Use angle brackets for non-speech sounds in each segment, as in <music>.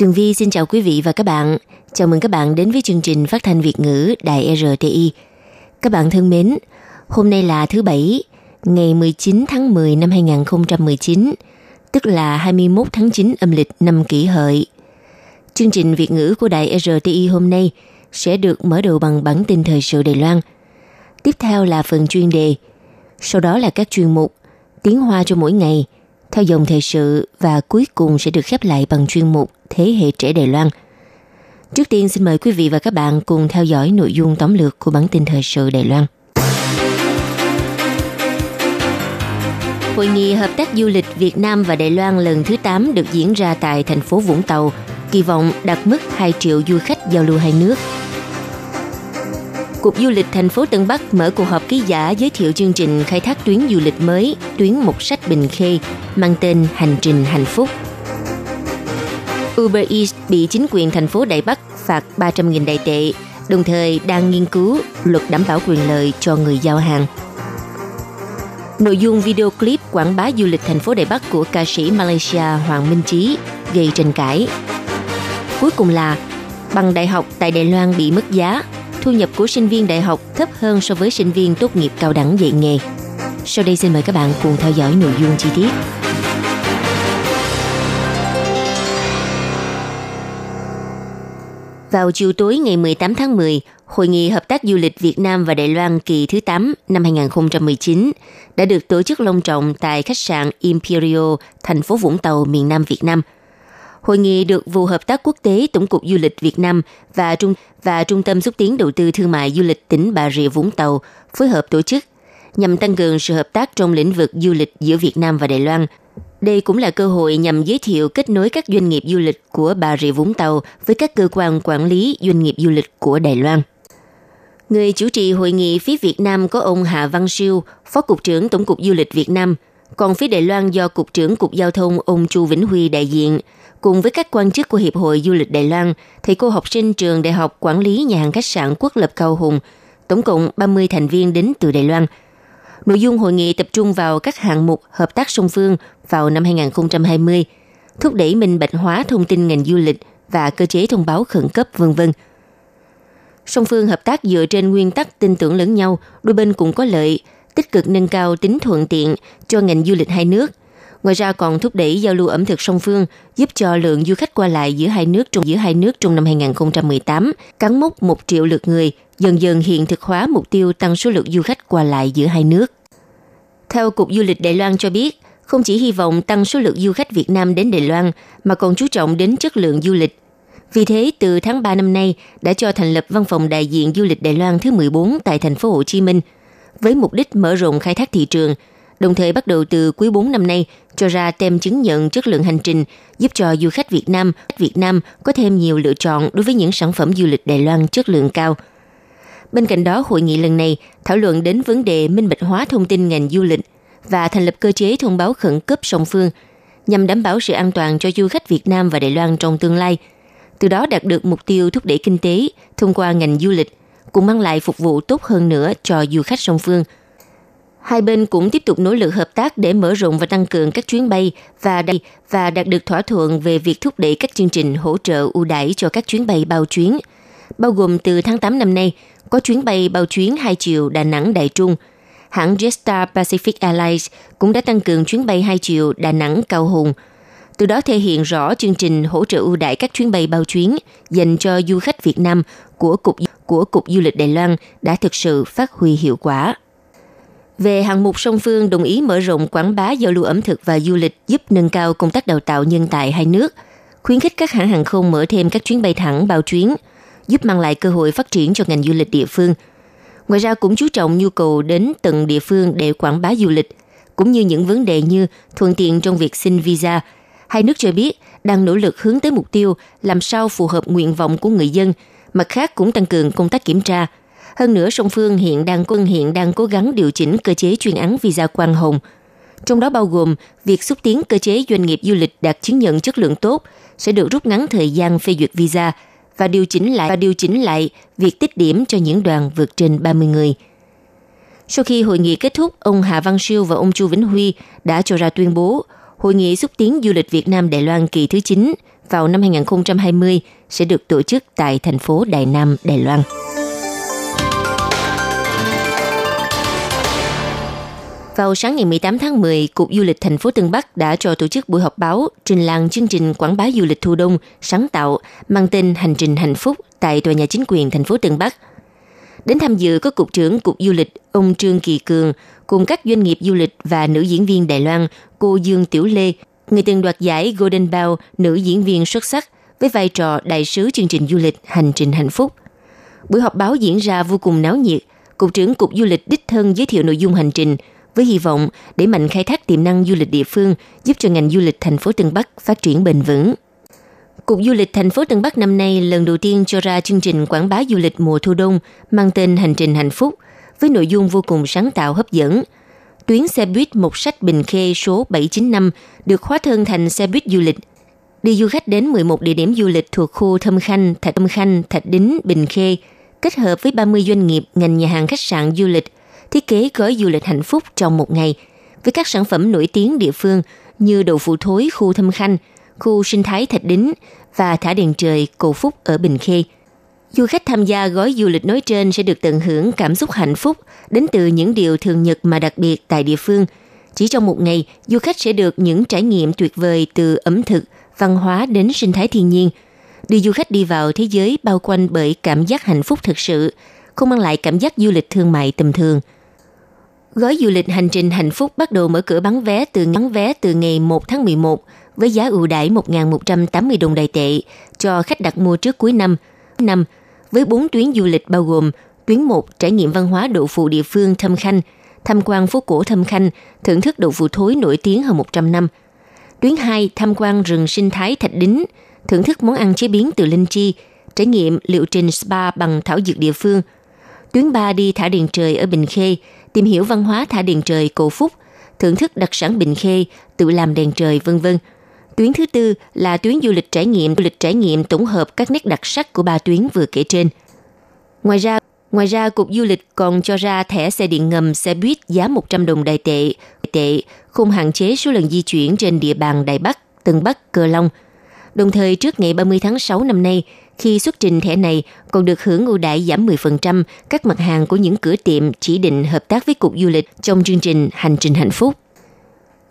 Tường Vi xin chào quý vị và các bạn. Chào mừng các bạn đến với chương trình phát thanh Việt ngữ Đài RTI. Các bạn thân mến, hôm nay là thứ Bảy, ngày 19 tháng 10 năm 2019, tức là 21 tháng 9 âm lịch năm kỷ hợi. Chương trình Việt ngữ của Đài RTI hôm nay sẽ được mở đầu bằng bản tin thời sự Đài Loan. Tiếp theo là phần chuyên đề, sau đó là các chuyên mục Tiếng Hoa cho mỗi ngày, theo dòng thời sự và cuối cùng sẽ được khép lại bằng chuyên mục Thế hệ trẻ Đài Loan. Trước tiên xin mời quý vị và các bạn cùng theo dõi nội dung tóm lược của bản tin thời sự Đài Loan. Hội nghị hợp tác du lịch Việt Nam và Đài Loan lần thứ 8 được diễn ra tại thành phố Vũng Tàu, kỳ vọng đạt mức 2 triệu du khách giao lưu hai nước. Cục Du lịch thành phố Tân Bắc mở cuộc họp ký giả giới thiệu chương trình khai thác tuyến du lịch mới, tuyến một sách Bình Khê, mang tên Hành trình hạnh phúc. Uber Eats bị chính quyền thành phố Đài Bắc phạt 300.000 đại tệ, đồng thời đang nghiên cứu luật đảm bảo quyền lợi cho người giao hàng. Nội dung video clip quảng bá du lịch thành phố Đài Bắc của ca sĩ Malaysia Hoàng Minh Chí gây tranh cãi. Cuối cùng là bằng đại học tại Đài Loan bị mất giá, thu nhập của sinh viên đại học thấp hơn so với sinh viên tốt nghiệp cao đẳng dạy nghề. Sau đây xin mời các bạn cùng theo dõi nội dung chi tiết. Vào chiều tối ngày 18 tháng 10, Hội nghị Hợp tác Du lịch Việt Nam và Đài Loan kỳ thứ 8 năm 2019 đã được tổ chức long trọng tại khách sạn Imperial, thành phố Vũng Tàu, miền Nam Việt Nam. Hội nghị được Vụ Hợp tác Quốc tế Tổng cục Du lịch Việt Nam và Trung và Trung tâm xúc tiến đầu tư thương mại du lịch tỉnh Bà Rịa Vũng Tàu phối hợp tổ chức nhằm tăng cường sự hợp tác trong lĩnh vực du lịch giữa Việt Nam và Đài Loan đây cũng là cơ hội nhằm giới thiệu kết nối các doanh nghiệp du lịch của Bà Rịa Vũng Tàu với các cơ quan quản lý doanh nghiệp du lịch của Đài Loan. Người chủ trì hội nghị phía Việt Nam có ông Hạ Văn Siêu, Phó Cục trưởng Tổng cục Du lịch Việt Nam, còn phía Đài Loan do Cục trưởng Cục Giao thông ông Chu Vĩnh Huy đại diện, cùng với các quan chức của Hiệp hội Du lịch Đài Loan, thầy cô học sinh trường Đại học Quản lý Nhà hàng Khách sạn Quốc lập Cao Hùng, tổng cộng 30 thành viên đến từ Đài Loan – Nội dung hội nghị tập trung vào các hạng mục hợp tác song phương vào năm 2020, thúc đẩy minh bạch hóa thông tin ngành du lịch và cơ chế thông báo khẩn cấp vân vân. Song phương hợp tác dựa trên nguyên tắc tin tưởng lẫn nhau, đôi bên cũng có lợi, tích cực nâng cao tính thuận tiện cho ngành du lịch hai nước. Ngoài ra còn thúc đẩy giao lưu ẩm thực song phương, giúp cho lượng du khách qua lại giữa hai nước trong giữa hai nước trong năm 2018 cán mốc 1 triệu lượt người, dần dần hiện thực hóa mục tiêu tăng số lượng du khách qua lại giữa hai nước. Theo Cục Du lịch Đài Loan cho biết, không chỉ hy vọng tăng số lượng du khách Việt Nam đến Đài Loan, mà còn chú trọng đến chất lượng du lịch. Vì thế, từ tháng 3 năm nay đã cho thành lập văn phòng đại diện du lịch Đài Loan thứ 14 tại thành phố Hồ Chí Minh, với mục đích mở rộng khai thác thị trường, đồng thời bắt đầu từ quý 4 năm nay cho ra tem chứng nhận chất lượng hành trình, giúp cho du khách Việt Nam, Việt Nam có thêm nhiều lựa chọn đối với những sản phẩm du lịch Đài Loan chất lượng cao – Bên cạnh đó, hội nghị lần này thảo luận đến vấn đề minh bạch hóa thông tin ngành du lịch và thành lập cơ chế thông báo khẩn cấp song phương nhằm đảm bảo sự an toàn cho du khách Việt Nam và Đài Loan trong tương lai. Từ đó đạt được mục tiêu thúc đẩy kinh tế thông qua ngành du lịch, cũng mang lại phục vụ tốt hơn nữa cho du khách song phương. Hai bên cũng tiếp tục nỗ lực hợp tác để mở rộng và tăng cường các chuyến bay và đạt, và đạt được thỏa thuận về việc thúc đẩy các chương trình hỗ trợ ưu đãi cho các chuyến bay bao chuyến, bao gồm từ tháng 8 năm nay, có chuyến bay bao chuyến hai chiều Đà Nẵng Đại Trung. Hãng Jetstar Pacific Airlines cũng đã tăng cường chuyến bay hai chiều Đà Nẵng Cao Hùng. Từ đó thể hiện rõ chương trình hỗ trợ ưu đãi các chuyến bay bao chuyến dành cho du khách Việt Nam của Cục của Cục Du lịch Đài Loan đã thực sự phát huy hiệu quả. Về hạng mục song phương đồng ý mở rộng quảng bá giao lưu ẩm thực và du lịch giúp nâng cao công tác đào tạo nhân tài hai nước, khuyến khích các hãng hàng không mở thêm các chuyến bay thẳng bao chuyến – giúp mang lại cơ hội phát triển cho ngành du lịch địa phương. Ngoài ra cũng chú trọng nhu cầu đến từng địa phương để quảng bá du lịch, cũng như những vấn đề như thuận tiện trong việc xin visa. Hai nước cho biết đang nỗ lực hướng tới mục tiêu làm sao phù hợp nguyện vọng của người dân, mặt khác cũng tăng cường công tác kiểm tra. Hơn nữa, song phương hiện đang quân hiện đang cố gắng điều chỉnh cơ chế chuyên án visa quan hồng, trong đó bao gồm việc xúc tiến cơ chế doanh nghiệp du lịch đạt chứng nhận chất lượng tốt sẽ được rút ngắn thời gian phê duyệt visa và điều chỉnh lại và điều chỉnh lại việc tích điểm cho những đoàn vượt trên 30 người. Sau khi hội nghị kết thúc, ông Hà Văn Siêu và ông Chu Vĩnh Huy đã cho ra tuyên bố Hội nghị xúc tiến du lịch Việt Nam Đài Loan kỳ thứ 9 vào năm 2020 sẽ được tổ chức tại thành phố Đài Nam, Đài Loan. Vào sáng ngày 18 tháng 10, Cục Du lịch thành phố Tân Bắc đã cho tổ chức buổi họp báo trình làng chương trình quảng bá du lịch thu đông sáng tạo mang tên Hành trình hạnh phúc tại tòa nhà chính quyền thành phố Tân Bắc. Đến tham dự có Cục trưởng Cục Du lịch ông Trương Kỳ Cường cùng các doanh nghiệp du lịch và nữ diễn viên Đài Loan cô Dương Tiểu Lê, người từng đoạt giải Golden Bell nữ diễn viên xuất sắc với vai trò đại sứ chương trình du lịch Hành trình hạnh phúc. Buổi họp báo diễn ra vô cùng náo nhiệt. Cục trưởng Cục Du lịch đích thân giới thiệu nội dung hành trình – với hy vọng để mạnh khai thác tiềm năng du lịch địa phương, giúp cho ngành du lịch thành phố Tân Bắc phát triển bền vững. Cục Du lịch thành phố Tân Bắc năm nay lần đầu tiên cho ra chương trình quảng bá du lịch mùa thu đông mang tên Hành trình hạnh phúc với nội dung vô cùng sáng tạo hấp dẫn. Tuyến xe buýt một sách Bình Khê số 795 được hóa thân thành xe buýt du lịch đi du khách đến 11 địa điểm du lịch thuộc khu Thâm Khanh, Thạch Thâm Khanh, Thạch Đính, Bình Khê, kết hợp với 30 doanh nghiệp ngành nhà hàng khách sạn du lịch thiết kế gói du lịch hạnh phúc trong một ngày với các sản phẩm nổi tiếng địa phương như đậu phụ thối khu Thâm Khanh, khu sinh thái Thạch Đính và thả đèn trời Cầu Phúc ở Bình Khê. Du khách tham gia gói du lịch nói trên sẽ được tận hưởng cảm xúc hạnh phúc đến từ những điều thường nhật mà đặc biệt tại địa phương. Chỉ trong một ngày, du khách sẽ được những trải nghiệm tuyệt vời từ ẩm thực, văn hóa đến sinh thái thiên nhiên, đưa du khách đi vào thế giới bao quanh bởi cảm giác hạnh phúc thực sự, không mang lại cảm giác du lịch thương mại tầm thường – Gói du lịch hành trình hạnh phúc bắt đầu mở cửa bán vé từ ngắn vé từ ngày 1 tháng 11 với giá ưu đãi 1.180 đồng đại tệ cho khách đặt mua trước cuối năm. Năm với 4 tuyến du lịch bao gồm tuyến 1 trải nghiệm văn hóa đậu phụ địa phương Thâm Khanh, tham quan phố cổ Thâm Khanh, thưởng thức đậu phụ thối nổi tiếng hơn 100 năm. Tuyến 2 tham quan rừng sinh thái Thạch Đính, thưởng thức món ăn chế biến từ linh chi, trải nghiệm liệu trình spa bằng thảo dược địa phương. Tuyến 3 đi thả đèn trời ở Bình Khê, tìm hiểu văn hóa thả đèn trời cổ phúc, thưởng thức đặc sản Bình Khê, tự làm đèn trời vân vân. Tuyến thứ tư là tuyến du lịch trải nghiệm, du lịch trải nghiệm tổng hợp các nét đặc sắc của ba tuyến vừa kể trên. Ngoài ra, ngoài ra cục du lịch còn cho ra thẻ xe điện ngầm xe buýt giá 100 đồng đại tệ, tệ không hạn chế số lần di chuyển trên địa bàn Đài Bắc, Tân Bắc, Cờ Long. Đồng thời trước ngày 30 tháng 6 năm nay, khi xuất trình thẻ này còn được hưởng ưu đãi giảm 10% các mặt hàng của những cửa tiệm chỉ định hợp tác với Cục Du lịch trong chương trình Hành trình hạnh phúc.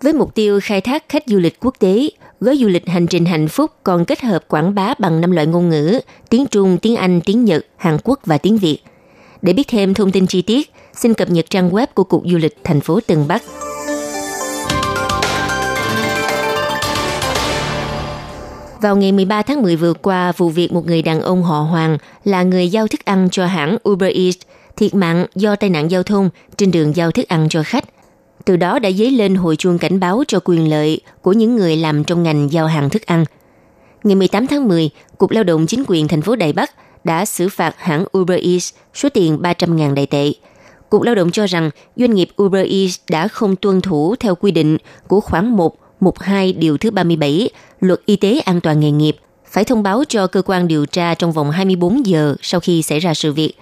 Với mục tiêu khai thác khách du lịch quốc tế, gói du lịch hành trình hạnh phúc còn kết hợp quảng bá bằng năm loại ngôn ngữ, tiếng Trung, tiếng Anh, tiếng Nhật, Hàn Quốc và tiếng Việt. Để biết thêm thông tin chi tiết, xin cập nhật trang web của Cục Du lịch thành phố Tân Bắc. Vào ngày 13 tháng 10 vừa qua, vụ việc một người đàn ông họ Hoàng là người giao thức ăn cho hãng Uber Eats thiệt mạng do tai nạn giao thông trên đường giao thức ăn cho khách. Từ đó đã dấy lên hồi chuông cảnh báo cho quyền lợi của những người làm trong ngành giao hàng thức ăn. Ngày 18 tháng 10, Cục Lao động Chính quyền thành phố Đài Bắc đã xử phạt hãng Uber Eats số tiền 300.000 đại tệ. Cục Lao động cho rằng doanh nghiệp Uber Eats đã không tuân thủ theo quy định của khoản 1 mục 2 điều thứ 37 Luật Y tế an toàn nghề nghiệp phải thông báo cho cơ quan điều tra trong vòng 24 giờ sau khi xảy ra sự việc.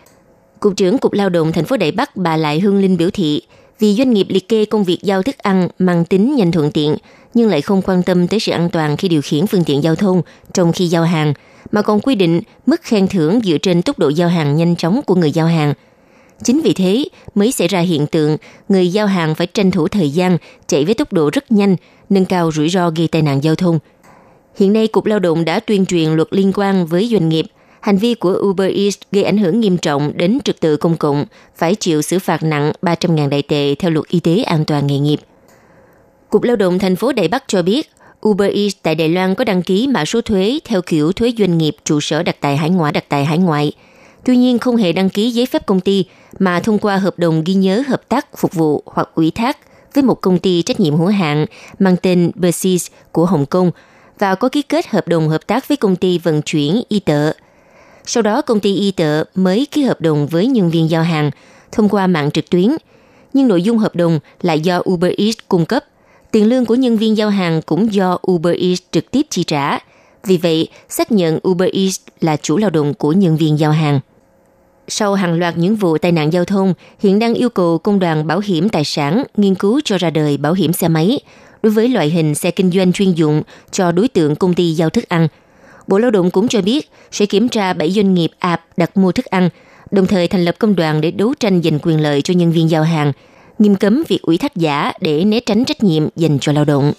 Cục trưởng Cục Lao động thành phố Đại Bắc bà Lại Hương Linh biểu thị, vì doanh nghiệp liệt kê công việc giao thức ăn mang tính nhanh thuận tiện, nhưng lại không quan tâm tới sự an toàn khi điều khiển phương tiện giao thông trong khi giao hàng, mà còn quy định mức khen thưởng dựa trên tốc độ giao hàng nhanh chóng của người giao hàng. Chính vì thế mới xảy ra hiện tượng người giao hàng phải tranh thủ thời gian chạy với tốc độ rất nhanh, nâng cao rủi ro gây tai nạn giao thông – Hiện nay, Cục Lao động đã tuyên truyền luật liên quan với doanh nghiệp. Hành vi của Uber Eats gây ảnh hưởng nghiêm trọng đến trật tự công cộng, phải chịu xử phạt nặng 300.000 đại tệ theo luật y tế an toàn nghề nghiệp. Cục Lao động thành phố Đài Bắc cho biết, Uber Eats tại Đài Loan có đăng ký mã số thuế theo kiểu thuế doanh nghiệp trụ sở đặt tại hải ngoại đặt tại hải ngoại. Tuy nhiên không hề đăng ký giấy phép công ty mà thông qua hợp đồng ghi nhớ hợp tác phục vụ hoặc ủy thác với một công ty trách nhiệm hữu hạn mang tên Bersis của Hồng Kông và có ký kết hợp đồng hợp tác với công ty vận chuyển y tợ. Sau đó công ty y tợ mới ký hợp đồng với nhân viên giao hàng thông qua mạng trực tuyến, nhưng nội dung hợp đồng lại do Uber Eats cung cấp. Tiền lương của nhân viên giao hàng cũng do Uber Eats trực tiếp chi trả. Vì vậy, xác nhận Uber Eats là chủ lao động của nhân viên giao hàng. Sau hàng loạt những vụ tai nạn giao thông, hiện đang yêu cầu Công đoàn Bảo hiểm Tài sản nghiên cứu cho ra đời bảo hiểm xe máy đối với loại hình xe kinh doanh chuyên dụng cho đối tượng công ty giao thức ăn. Bộ Lao động cũng cho biết sẽ kiểm tra 7 doanh nghiệp app đặt mua thức ăn, đồng thời thành lập công đoàn để đấu tranh giành quyền lợi cho nhân viên giao hàng, nghiêm cấm việc ủy thác giả để né tránh trách nhiệm dành cho lao động.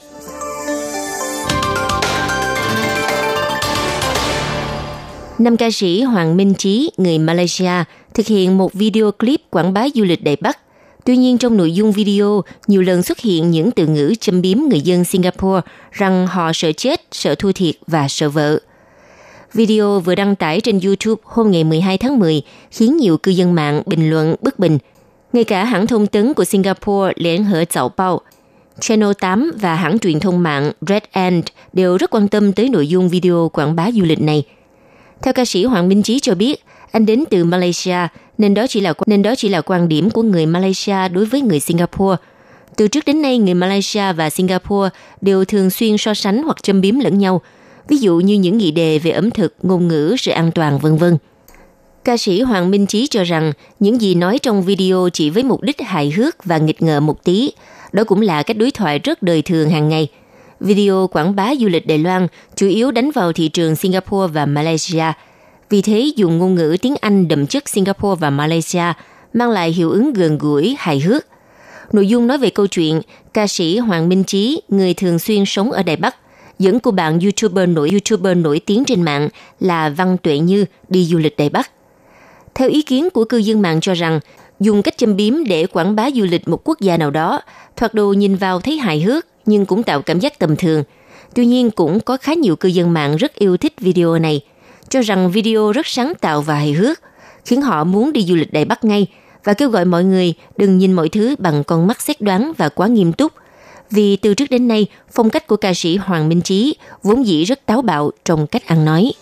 Năm ca sĩ Hoàng Minh Trí, người Malaysia, thực hiện một video clip quảng bá du lịch Đài Bắc. Tuy nhiên trong nội dung video, nhiều lần xuất hiện những từ ngữ châm biếm người dân Singapore rằng họ sợ chết, sợ thua thiệt và sợ vợ. Video vừa đăng tải trên YouTube hôm ngày 12 tháng 10 khiến nhiều cư dân mạng bình luận bất bình. Ngay cả hãng thông tấn của Singapore Liên Hợp Chảo Bao, Channel 8 và hãng truyền thông mạng Red End đều rất quan tâm tới nội dung video quảng bá du lịch này – theo ca sĩ Hoàng Minh Chí cho biết, anh đến từ Malaysia nên đó chỉ là nên đó chỉ là quan điểm của người Malaysia đối với người Singapore. Từ trước đến nay, người Malaysia và Singapore đều thường xuyên so sánh hoặc châm biếm lẫn nhau, ví dụ như những nghị đề về ẩm thực, ngôn ngữ, sự an toàn, vân vân. Ca sĩ Hoàng Minh Chí cho rằng những gì nói trong video chỉ với mục đích hài hước và nghịch ngợm một tí, đó cũng là cách đối thoại rất đời thường hàng ngày – video quảng bá du lịch Đài Loan chủ yếu đánh vào thị trường Singapore và Malaysia. Vì thế, dùng ngôn ngữ tiếng Anh đậm chất Singapore và Malaysia mang lại hiệu ứng gần gũi, hài hước. Nội dung nói về câu chuyện ca sĩ Hoàng Minh Chí, người thường xuyên sống ở Đài Bắc, dẫn cô bạn YouTuber nổi YouTuber nổi tiếng trên mạng là Văn Tuệ Như đi du lịch Đài Bắc. Theo ý kiến của cư dân mạng cho rằng, dùng cách châm biếm để quảng bá du lịch một quốc gia nào đó, thoạt đồ nhìn vào thấy hài hước, nhưng cũng tạo cảm giác tầm thường. Tuy nhiên cũng có khá nhiều cư dân mạng rất yêu thích video này, cho rằng video rất sáng tạo và hài hước, khiến họ muốn đi du lịch Đài Bắc ngay và kêu gọi mọi người đừng nhìn mọi thứ bằng con mắt xét đoán và quá nghiêm túc. Vì từ trước đến nay, phong cách của ca sĩ Hoàng Minh Chí vốn dĩ rất táo bạo trong cách ăn nói.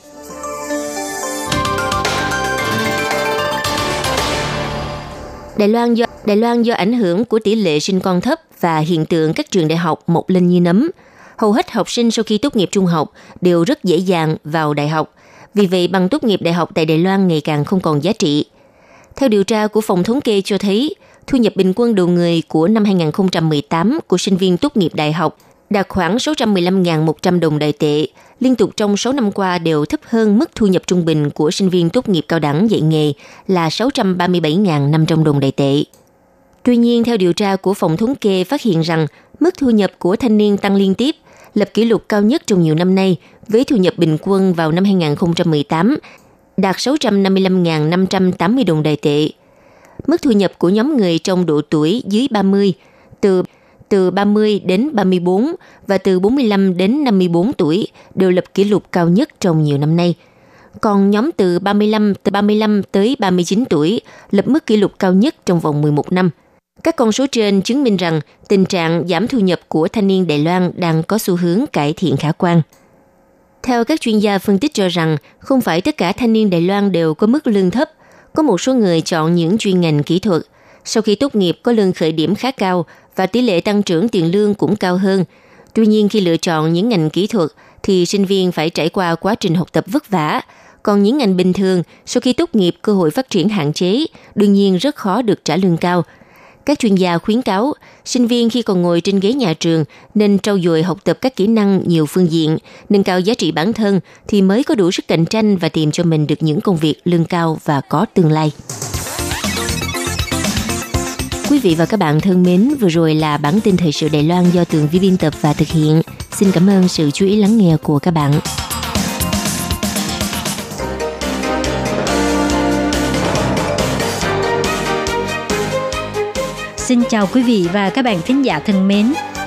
Đài Loan do Đài Loan do ảnh hưởng của tỷ lệ sinh con thấp và hiện tượng các trường đại học một lên như nấm. Hầu hết học sinh sau khi tốt nghiệp trung học đều rất dễ dàng vào đại học. Vì vậy, bằng tốt nghiệp đại học tại Đài Loan ngày càng không còn giá trị. Theo điều tra của phòng thống kê cho thấy, thu nhập bình quân đầu người của năm 2018 của sinh viên tốt nghiệp đại học đạt khoảng 615.100 đồng đại tệ, liên tục trong 6 năm qua đều thấp hơn mức thu nhập trung bình của sinh viên tốt nghiệp cao đẳng dạy nghề là 637.500 đồng đại tệ. Tuy nhiên, theo điều tra của phòng thống kê phát hiện rằng mức thu nhập của thanh niên tăng liên tiếp, lập kỷ lục cao nhất trong nhiều năm nay với thu nhập bình quân vào năm 2018 đạt 655.580 đồng đại tệ. Mức thu nhập của nhóm người trong độ tuổi dưới 30 từ từ 30 đến 34 và từ 45 đến 54 tuổi đều lập kỷ lục cao nhất trong nhiều năm nay. Còn nhóm từ 35 từ 35 tới 39 tuổi lập mức kỷ lục cao nhất trong vòng 11 năm – các con số trên chứng minh rằng tình trạng giảm thu nhập của thanh niên Đài Loan đang có xu hướng cải thiện khả quan. Theo các chuyên gia phân tích cho rằng, không phải tất cả thanh niên Đài Loan đều có mức lương thấp. Có một số người chọn những chuyên ngành kỹ thuật. Sau khi tốt nghiệp có lương khởi điểm khá cao và tỷ lệ tăng trưởng tiền lương cũng cao hơn. Tuy nhiên khi lựa chọn những ngành kỹ thuật thì sinh viên phải trải qua quá trình học tập vất vả. Còn những ngành bình thường, sau khi tốt nghiệp cơ hội phát triển hạn chế, đương nhiên rất khó được trả lương cao – các chuyên gia khuyến cáo, sinh viên khi còn ngồi trên ghế nhà trường nên trau dồi học tập các kỹ năng nhiều phương diện, nâng cao giá trị bản thân thì mới có đủ sức cạnh tranh và tìm cho mình được những công việc lương cao và có tương lai. Quý vị và các bạn thân mến, vừa rồi là bản tin thời sự Đài Loan do Tường Vi biên tập và thực hiện. Xin cảm ơn sự chú ý lắng nghe của các bạn. Xin chào quý vị và các bạn thính giả thân mến.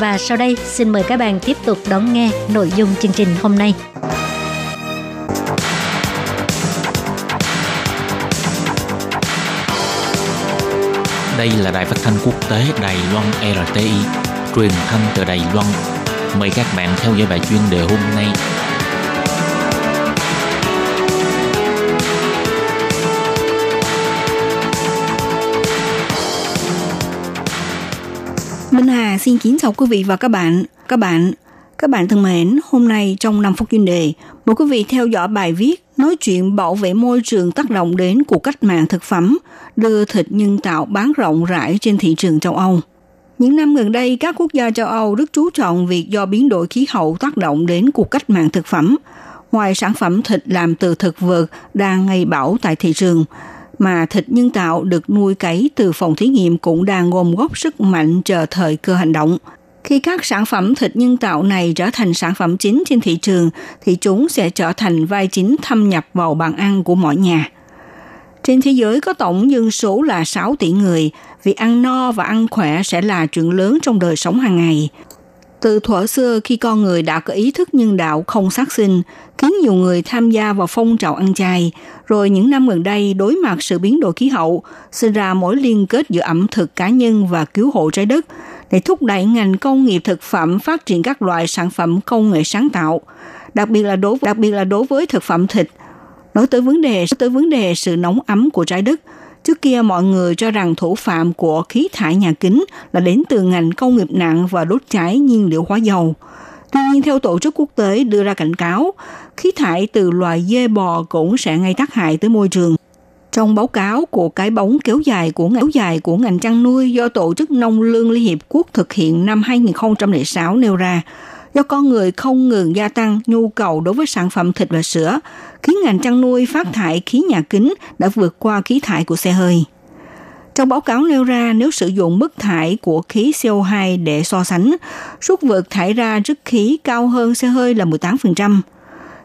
Và sau đây xin mời các bạn tiếp tục đón nghe nội dung chương trình hôm nay. Đây là đài phát thanh quốc tế Đài Loan RTI, truyền thanh từ Đài Loan. Mời các bạn theo dõi bài chuyên đề hôm nay. Minh Hà xin kính chào quý vị và các bạn. Các bạn, các bạn thân mến, hôm nay trong 5 phút chuyên đề, mời quý vị theo dõi bài viết nói chuyện bảo vệ môi trường tác động đến cuộc cách mạng thực phẩm, đưa thịt nhân tạo bán rộng rãi trên thị trường châu Âu. Những năm gần đây, các quốc gia châu Âu rất chú trọng việc do biến đổi khí hậu tác động đến cuộc cách mạng thực phẩm. Ngoài sản phẩm thịt làm từ thực vật đang ngày bảo tại thị trường, mà thịt nhân tạo được nuôi cấy từ phòng thí nghiệm cũng đang gồm góp sức mạnh chờ thời cơ hành động. Khi các sản phẩm thịt nhân tạo này trở thành sản phẩm chính trên thị trường, thì chúng sẽ trở thành vai chính thâm nhập vào bàn ăn của mọi nhà. Trên thế giới có tổng dân số là 6 tỷ người, việc ăn no và ăn khỏe sẽ là chuyện lớn trong đời sống hàng ngày. Từ thuở xưa khi con người đã có ý thức nhân đạo không sát sinh, khiến nhiều người tham gia vào phong trào ăn chay, rồi những năm gần đây đối mặt sự biến đổi khí hậu, sinh ra mối liên kết giữa ẩm thực cá nhân và cứu hộ trái đất để thúc đẩy ngành công nghiệp thực phẩm phát triển các loại sản phẩm công nghệ sáng tạo, đặc biệt là đối đặc biệt là đối với thực phẩm thịt. Nói tới vấn đề tới vấn đề sự nóng ấm của trái đất, Trước kia mọi người cho rằng thủ phạm của khí thải nhà kính là đến từ ngành công nghiệp nặng và đốt cháy nhiên liệu hóa dầu. Tuy nhiên, theo Tổ chức Quốc tế đưa ra cảnh cáo, khí thải từ loài dê bò cũng sẽ gây tác hại tới môi trường. Trong báo cáo của cái bóng kéo dài của kéo dài của ngành chăn nuôi do Tổ chức Nông lương Liên Hiệp Quốc thực hiện năm 2006 nêu ra, do con người không ngừng gia tăng nhu cầu đối với sản phẩm thịt và sữa, khiến ngành chăn nuôi phát thải khí nhà kính đã vượt qua khí thải của xe hơi. Trong báo cáo nêu ra, nếu sử dụng mức thải của khí CO2 để so sánh, suất vượt thải ra rất khí cao hơn xe hơi là 18%.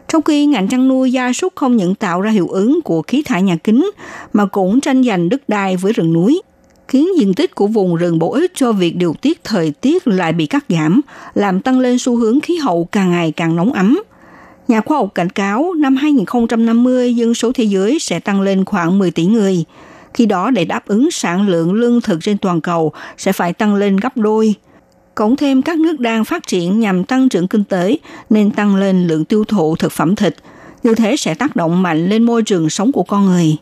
Trong khi ngành chăn nuôi gia súc không những tạo ra hiệu ứng của khí thải nhà kính, mà cũng tranh giành đất đai với rừng núi – khiến diện tích của vùng rừng bổ ích cho việc điều tiết thời tiết lại bị cắt giảm, làm tăng lên xu hướng khí hậu càng ngày càng nóng ấm. Nhà khoa học cảnh cáo năm 2050 dân số thế giới sẽ tăng lên khoảng 10 tỷ người. Khi đó để đáp ứng sản lượng lương thực trên toàn cầu sẽ phải tăng lên gấp đôi. Cộng thêm các nước đang phát triển nhằm tăng trưởng kinh tế nên tăng lên lượng tiêu thụ thực phẩm thịt, như thế sẽ tác động mạnh lên môi trường sống của con người.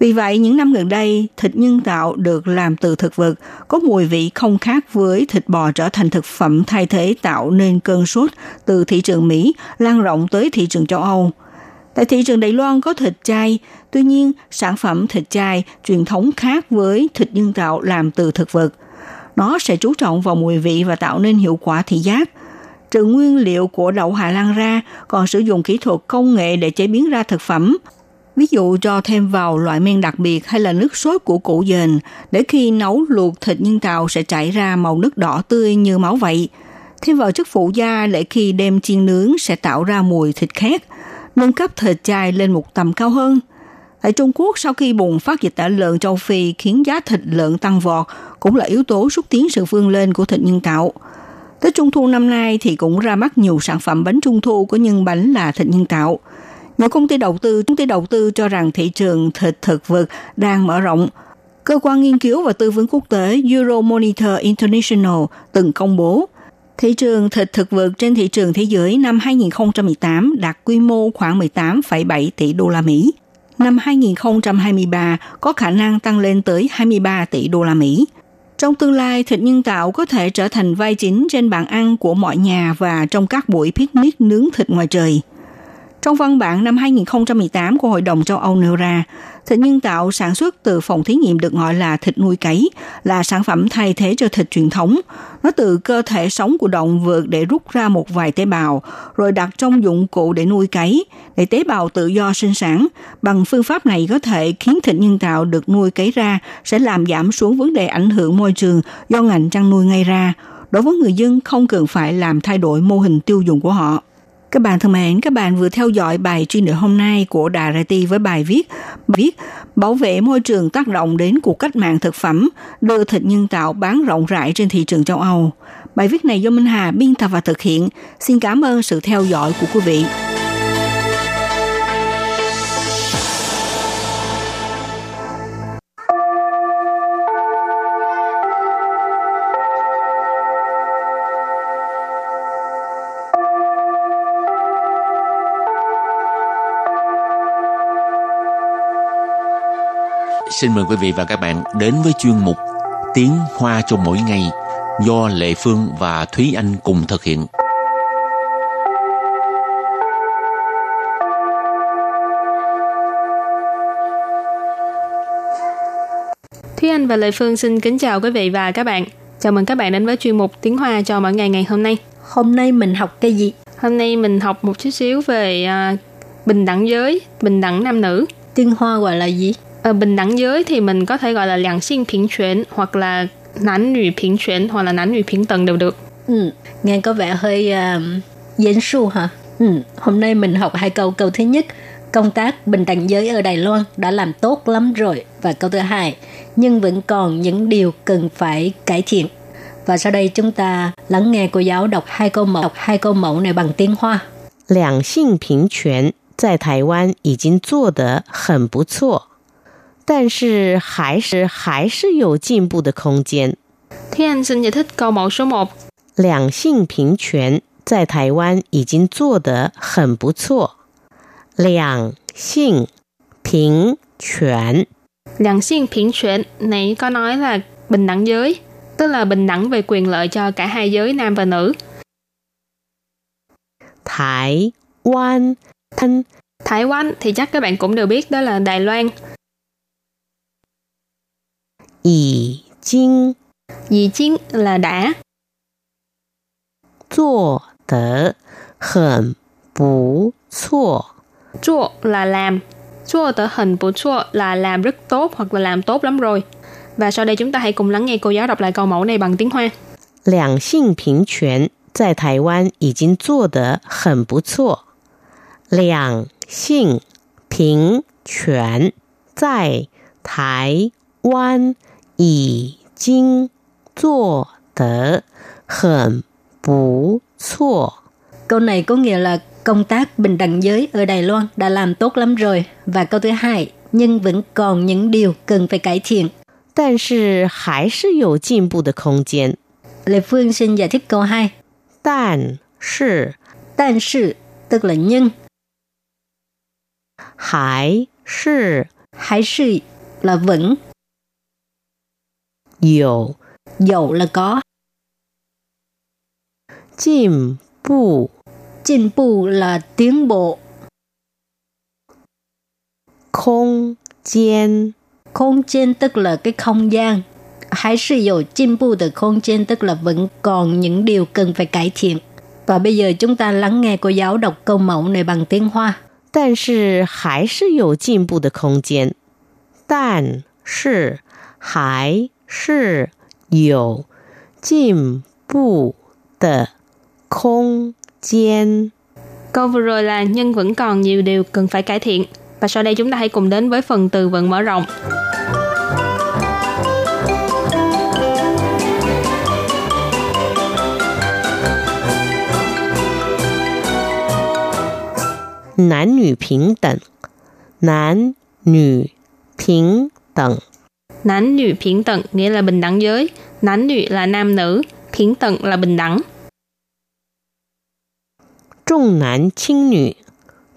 Vì vậy, những năm gần đây, thịt nhân tạo được làm từ thực vật có mùi vị không khác với thịt bò trở thành thực phẩm thay thế tạo nên cơn sốt từ thị trường Mỹ lan rộng tới thị trường châu Âu. Tại thị trường Đài Loan có thịt chay, tuy nhiên sản phẩm thịt chay truyền thống khác với thịt nhân tạo làm từ thực vật. Nó sẽ chú trọng vào mùi vị và tạo nên hiệu quả thị giác. Trừ nguyên liệu của đậu Hà Lan ra, còn sử dụng kỹ thuật công nghệ để chế biến ra thực phẩm – ví dụ cho thêm vào loại men đặc biệt hay là nước sốt của củ dền, để khi nấu luộc thịt nhân tạo sẽ chảy ra màu nước đỏ tươi như máu vậy. Thêm vào chất phụ gia để khi đem chiên nướng sẽ tạo ra mùi thịt khét, nâng cấp thịt chai lên một tầm cao hơn. Tại Trung Quốc, sau khi bùng phát dịch tả lợn châu Phi khiến giá thịt lợn tăng vọt, cũng là yếu tố xúc tiến sự vươn lên của thịt nhân tạo. Tới Trung thu năm nay thì cũng ra mắt nhiều sản phẩm bánh Trung thu có nhân bánh là thịt nhân tạo – nhiều công ty đầu tư, công ty đầu tư cho rằng thị trường thịt thực vật đang mở rộng. Cơ quan nghiên cứu và tư vấn quốc tế Euromonitor International từng công bố thị trường thịt thực vật trên thị trường thế giới năm 2018 đạt quy mô khoảng 18,7 tỷ đô la Mỹ. Năm 2023 có khả năng tăng lên tới 23 tỷ đô la Mỹ. Trong tương lai, thịt nhân tạo có thể trở thành vai chính trên bàn ăn của mọi nhà và trong các buổi picnic nướng thịt ngoài trời. Trong văn bản năm 2018 của Hội đồng châu Âu nêu ra, thịt nhân tạo sản xuất từ phòng thí nghiệm được gọi là thịt nuôi cấy, là sản phẩm thay thế cho thịt truyền thống. Nó từ cơ thể sống của động vật để rút ra một vài tế bào, rồi đặt trong dụng cụ để nuôi cấy, để tế bào tự do sinh sản. Bằng phương pháp này có thể khiến thịt nhân tạo được nuôi cấy ra sẽ làm giảm xuống vấn đề ảnh hưởng môi trường do ngành chăn nuôi gây ra. Đối với người dân không cần phải làm thay đổi mô hình tiêu dùng của họ. Các bạn thân mến, các bạn vừa theo dõi bài chuyên đề hôm nay của Đài Ti với bài viết viết bảo vệ môi trường tác động đến cuộc cách mạng thực phẩm, đưa thịt nhân tạo bán rộng rãi trên thị trường châu Âu. Bài viết này do Minh Hà biên tập và thực hiện. Xin cảm ơn sự theo dõi của quý vị. Xin mời quý vị và các bạn đến với chuyên mục Tiếng Hoa cho mỗi ngày do Lệ Phương và Thúy Anh cùng thực hiện. Thúy Anh và Lệ Phương xin kính chào quý vị và các bạn. Chào mừng các bạn đến với chuyên mục Tiếng Hoa cho mỗi ngày ngày hôm nay. Hôm nay mình học cái gì? Hôm nay mình học một chút xíu về à, bình đẳng giới, bình đẳng nam nữ. Tiếng Hoa gọi là gì? Ở bình đẳng giới thì mình có thể gọi là 两性平权 hoặc là 男女平权 hoặc là 男女平等đều được. Ừ, nghe có vẻ hơi uh,严su hả? Ừ, hôm nay mình học hai câu. Câu thứ nhất, công tác bình đẳng giới ở Đài Loan đã làm tốt lắm rồi. Và câu thứ hai, nhưng vẫn còn những điều cần phải cải thiện. Và sau đây chúng ta lắng nghe cô giáo đọc hai câu mẫu, đọc hai câu mẫu này bằng tiếng Hoa. 两性平权在台湾已经做得很不错， 但是还是还是有进步的空间。 Thúy Anh xin giải thích câu mẫu số 1. 两性平权在台湾已经做得很不错。两性平权 两性平权này có nói là bình đẳng giới, tức là bình đẳng về quyền lợi cho cả hai giới nam và nữ. 台湾thân Thái Quan thì chắc các bạn cũng đều biết đó là Đài Loan. 已经 Dì chiến là đã, 做得很不错。 chua là làm, chua tờ hình của chua là làm rất tốt hoặc là làm tốt lắm rồi. Và sau đây chúng ta hãy cùng lắng nghe cô giáo đọc lại câu mẫu này bằng tiếng Hoa. 两性平权在台湾已经做得很不错。两性平权在台湾 已经做得很不错。 Câu này có nghĩa là công tác bình đẳng giới ở Đài Loan đã làm tốt lắm rồi. Và câu thứ hai, nhưng vẫn còn những điều cần phải cải thiện. 但是还是有进步的空间。 Lê Phương xin giải thích câu 2. 但是 但是 tức là nhưng, 还是 hay sự là vẫn, 有 dẫu là có, 进步 进步là tiến bộ, 空间。 không gian tức là cái không gian. Hay sự dụ进步的không gian tức là vẫn còn những điều cần phải cải thiện. Và bây giờ chúng ta lắng nghe cô giáo đọc câu mẫu này bằng tiếng Hoa. 但是还是有进步的空间。但是还 是有进步的空间。 Câu vừa rồi là nhưng vẫn còn nhiều điều cần phải cải thiện. Và sau đây chúng ta hãy cùng đến với phần từ vựng mở rộng. 男女平等，男女平等， Nánh nữ phiến tận nghĩa là bình đẳng giới. Nánh nữ là nam nữ. Phiến tận là bình đẳng. 重男轻女，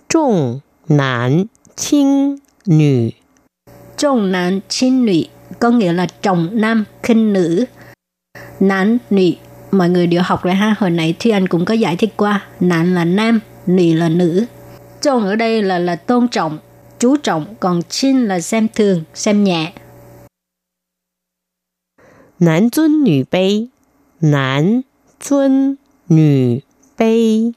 重男轻女， Trọng nam chín nữ có nghĩa là trọng nam khinh nữ. Nam nữ mọi người đều học rồi ha. Hồi nãy Thúy Anh cũng có giải thích qua. Nam là nam, nữ là nữ. Trọng ở đây là là tôn trọng, chú trọng, còn chín là xem thường, xem nhẹ. 男尊女卑，男尊女卑。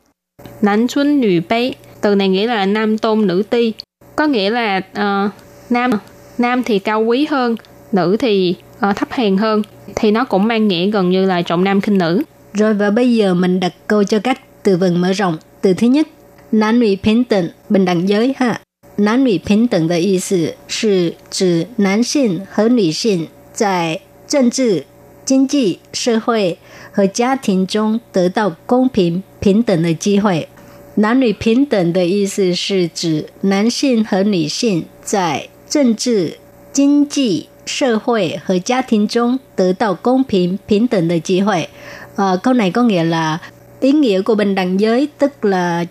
Nánh xuân nữ bấy. Từ này nghĩa là nam tôn nữ ti. Có nghĩa là ờ, nam nam thì cao quý hơn, nữ thì ờ, thấp hèn hơn. Thì nó cũng mang nghĩa gần như là trọng nam khinh nữ. Rồi và bây giờ mình đặt câu cho các từ vựng mở rộng. Từ thứ nhất, nam nữ bình đẳng, bình đẳng giới ha. Nam nữ bình đẳng的意思是指男性和女性在 政治、经济、社会和家庭中得到公平平等的机会。男女平等的意思是指男性和女性在政治、经济、社会和家庭中得到公平平等的机会. À, câu này có nghĩa là ý nghĩa của bình đẳng giới tức là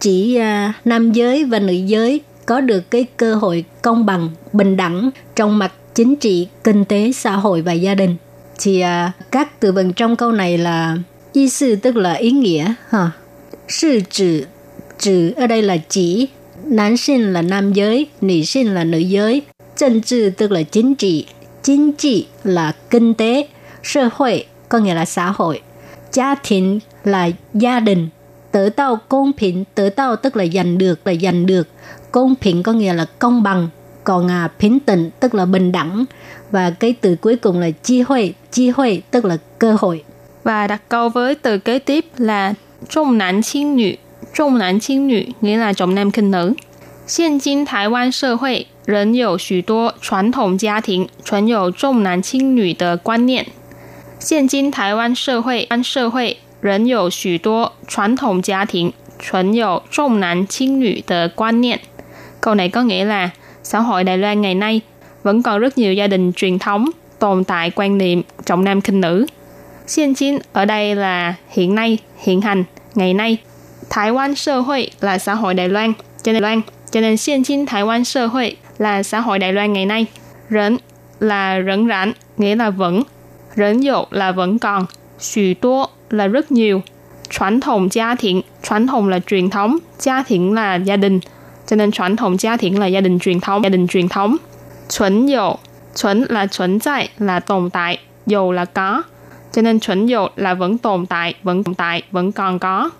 chỉ uh, nam giới và nữ giới có được cái cơ hội công bằng, bình đẳng trong mặt chính trị, kinh tế, xã hội và gia đình. Thì uh, các từ vựng trong câu này là ý sư tức là ý nghĩa ha. Sư chữ chữ ở đây là chỉ nam sinh là nam giới, nữ sinh là nữ giới. 政治 tức là chính trị, chính trị là kinh tế, xã hội có nghĩa là xã hội, gia đình là gia đình, tớ tạo công bình, tớ tạo tức là giành được là giành được, công bình có nghĩa là công bằng, còn à, bình tĩnh tức là bình đẳng và cái từ cuối cùng là chi hội, chi hội tức là cơ hội. Và đặt câu với từ kế tiếp là trọng nam轻女重男轻女 nghĩa là trọng nam khinh nữ. 现今台湾社会仍有许多传统家庭存有重男轻女的观念。现今台湾社会社会仍有许多传统家庭存有重男轻女的观念。Câu này có nghĩa là xã hội Đài Loan ngày nay vẫn còn rất nhiều gia đình truyền thống tồn tại quan niệm trọng nam khinh nữ. Hiện chính ở đây là hiện nay, hiện hành, ngày nay. Thái Quan xã hội là xã hội Đài Loan, cho nên Loan, cho nên hiện chính Thái Quan xã hội là xã hội Đài Loan ngày nay. Rẫn là rẫn rãn, nghĩa là vẫn. Rẫn dụ là vẫn còn. Xù tố là rất nhiều. Truyền thống gia thiện, truyền thống là truyền thống, gia thiện là gia đình Cho nên truyền thống gia đình là gia đình truyền thống, gia đình truyền thống. Chuẩn dụ, chuẩn là chuẩn tại, là tồn tại, dụ là có. Cho nên chuẩn dụ là vẫn tồn tại, vẫn tồn tại, vẫn còn có.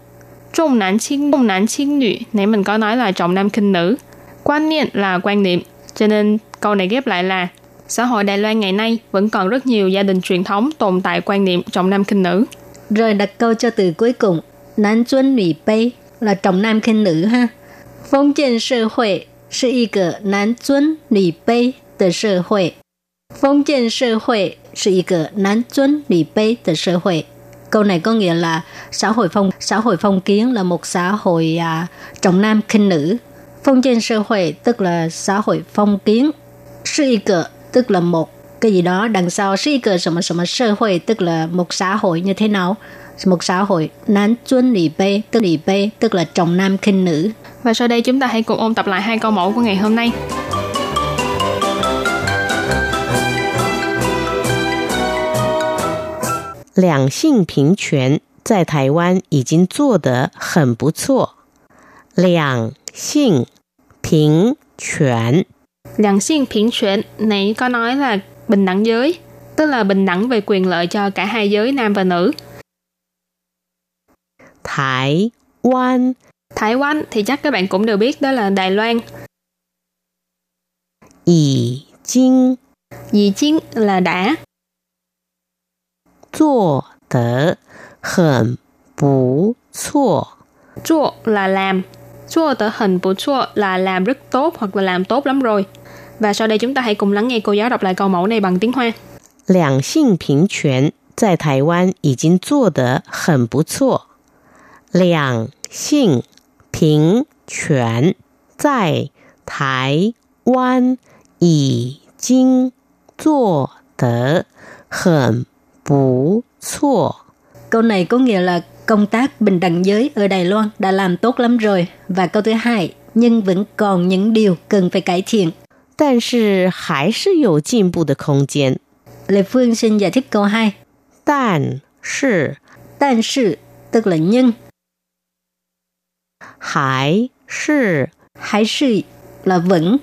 Trọng nam轻, trọng nam轻nữ, nãy mình có nói là trọng nam khinh nữ. Quan niệm là quan niệm, cho nên câu này ghép lại là xã hội Đài Loan ngày nay vẫn còn rất nhiều gia đình truyền thống tồn tại quan niệm trọng nam khinh nữ. Rồi đặt câu cho từ cuối cùng, nam tuân nữ卑là trọng nam khinh nữ ha. Phong kiến xã hội 是一个男尊女卑的社会。封建社会是一个男尊女卑的社会。Câu này có nghĩa là xã hội phong xã hội phong kiến là một xã hội à, trọng nam khinh nữ. Phong kiến xã hội tức là xã hội phong kiến. Sư y cờ tức là một cái gì đó đằng sau sư y cờ什么 xã hội tức là một xã hội như thế nào một xã hội nán chuân lì bê, tức lì bê, tức là chồng nam khinh nữ. Và sau đây chúng ta hãy cùng ôn tập lại hai câu mẫu của ngày hôm nay. Lạng này có nói là bình đẳng giới, tức là bình đẳng về quyền lợi cho cả hai giới nam và nữ. 台湾 Thái Quan thì chắc các bạn cũng đều biết đó là Đài Loan. 已经 Dì chiến là đã, 做得很不错。 chua là làm, chua tờ hình bù chua là làm rất tốt hoặc là làm tốt lắm rồi. Và sau đây chúng ta hãy cùng lắng nghe cô giáo đọc lại câu mẫu này bằng tiếng Hoa. 两性平权在台湾已经做得很不错。 两性平权在台湾已经做得很不错。 Câu này có nghĩa là công tác bình đẳng giới ở Đài Loan đã làm tốt lắm rồi. Và câu thứ hai, nhưng vẫn còn những điều cần phải cải thiện. 但是还是有进步的空间。 Lê Phương xin giải thích câu 2. 但是 但是 tức là nhưng, 还是还是 là vẫn,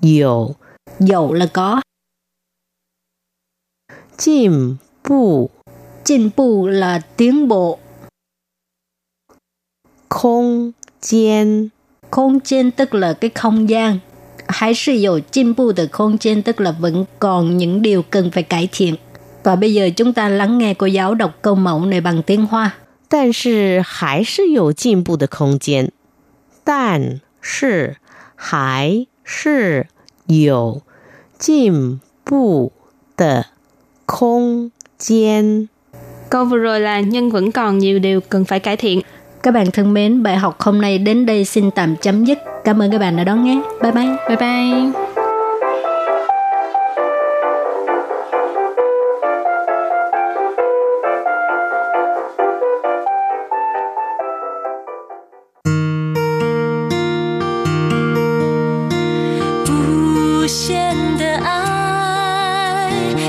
有 dầu là có, 进步 进步là tiến bộ, 空间。 không gian tức là cái không gian. Hãy sử dụng进步的không gian tức là vẫn còn những điều cần phải cải thiện. Và bây giờ chúng ta lắng nghe cô giáo đọc câu mẫu này bằng tiếng Hoa. 但是还是有进步的空间。但是还是有进步的空间。 Câu vừa rồi là nhưng vẫn còn nhiều điều cần phải cải thiện. Các bạn thân mến, bài học hôm nay đến đây xin tạm chấm dứt. Cảm ơn các bạn đã đón nghe. Bye bye. Bye bye.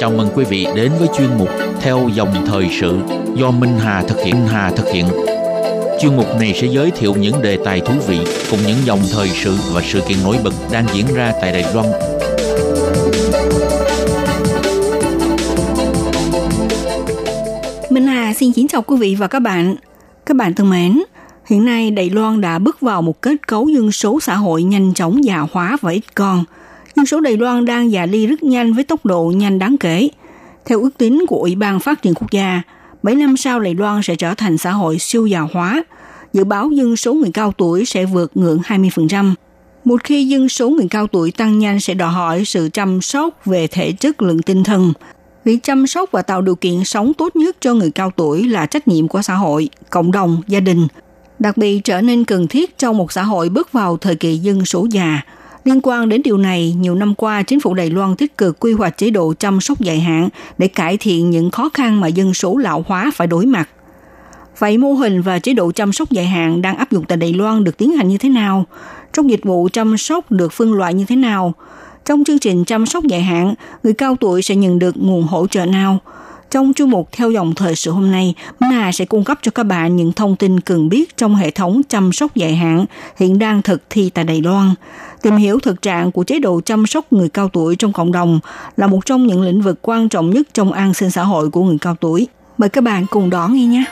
Chào mừng quý vị đến với chuyên mục Theo dòng thời sự do Minh Hà thực hiện. Minh Hà thực hiện. Chuyên mục này sẽ giới thiệu những đề tài thú vị cùng những dòng thời sự và sự kiện nổi bật đang diễn ra tại Đài Loan Minh Hà xin kính chào quý vị và các bạn. Các bạn thân mến, hiện nay Đài Loan đã bước vào một kết cấu dân số xã hội nhanh chóng già hóa và ít con. Dân số Đài Loan đang già đi rất nhanh với tốc độ nhanh đáng kể. Theo ước tính của Ủy ban Phát triển Quốc gia, 7 năm sau Đài Loan sẽ trở thành xã hội siêu già hóa. Dự báo dân số người cao tuổi sẽ vượt ngưỡng 20%. Một khi dân số người cao tuổi tăng nhanh sẽ đòi hỏi sự chăm sóc về thể chất lượng tinh thần. Việc chăm sóc và tạo điều kiện sống tốt nhất cho người cao tuổi là trách nhiệm của xã hội, cộng đồng, gia đình. Đặc biệt trở nên cần thiết trong một xã hội bước vào thời kỳ dân số già. Liên quan đến điều này, nhiều năm qua, chính phủ Đài Loan tích cực quy hoạch chế độ chăm sóc dài hạn để cải thiện những khó khăn mà dân số lão hóa phải đối mặt. Vậy mô hình và chế độ chăm sóc dài hạn đang áp dụng tại Đài Loan được tiến hành như thế nào? Trong dịch vụ chăm sóc được phân loại như thế nào? Trong chương trình chăm sóc dài hạn, người cao tuổi sẽ nhận được nguồn hỗ trợ nào? Trong chương mục theo dòng thời sự hôm nay, Minh sẽ cung cấp cho các bạn những thông tin cần biết trong hệ thống chăm sóc dài hạn hiện đang thực thi tại Đài Loan. Tìm hiểu thực trạng của chế độ chăm sóc người cao tuổi trong cộng đồng là một trong những lĩnh vực quan trọng nhất trong an sinh xã hội của người cao tuổi. Mời các bạn cùng đón nghe nhé.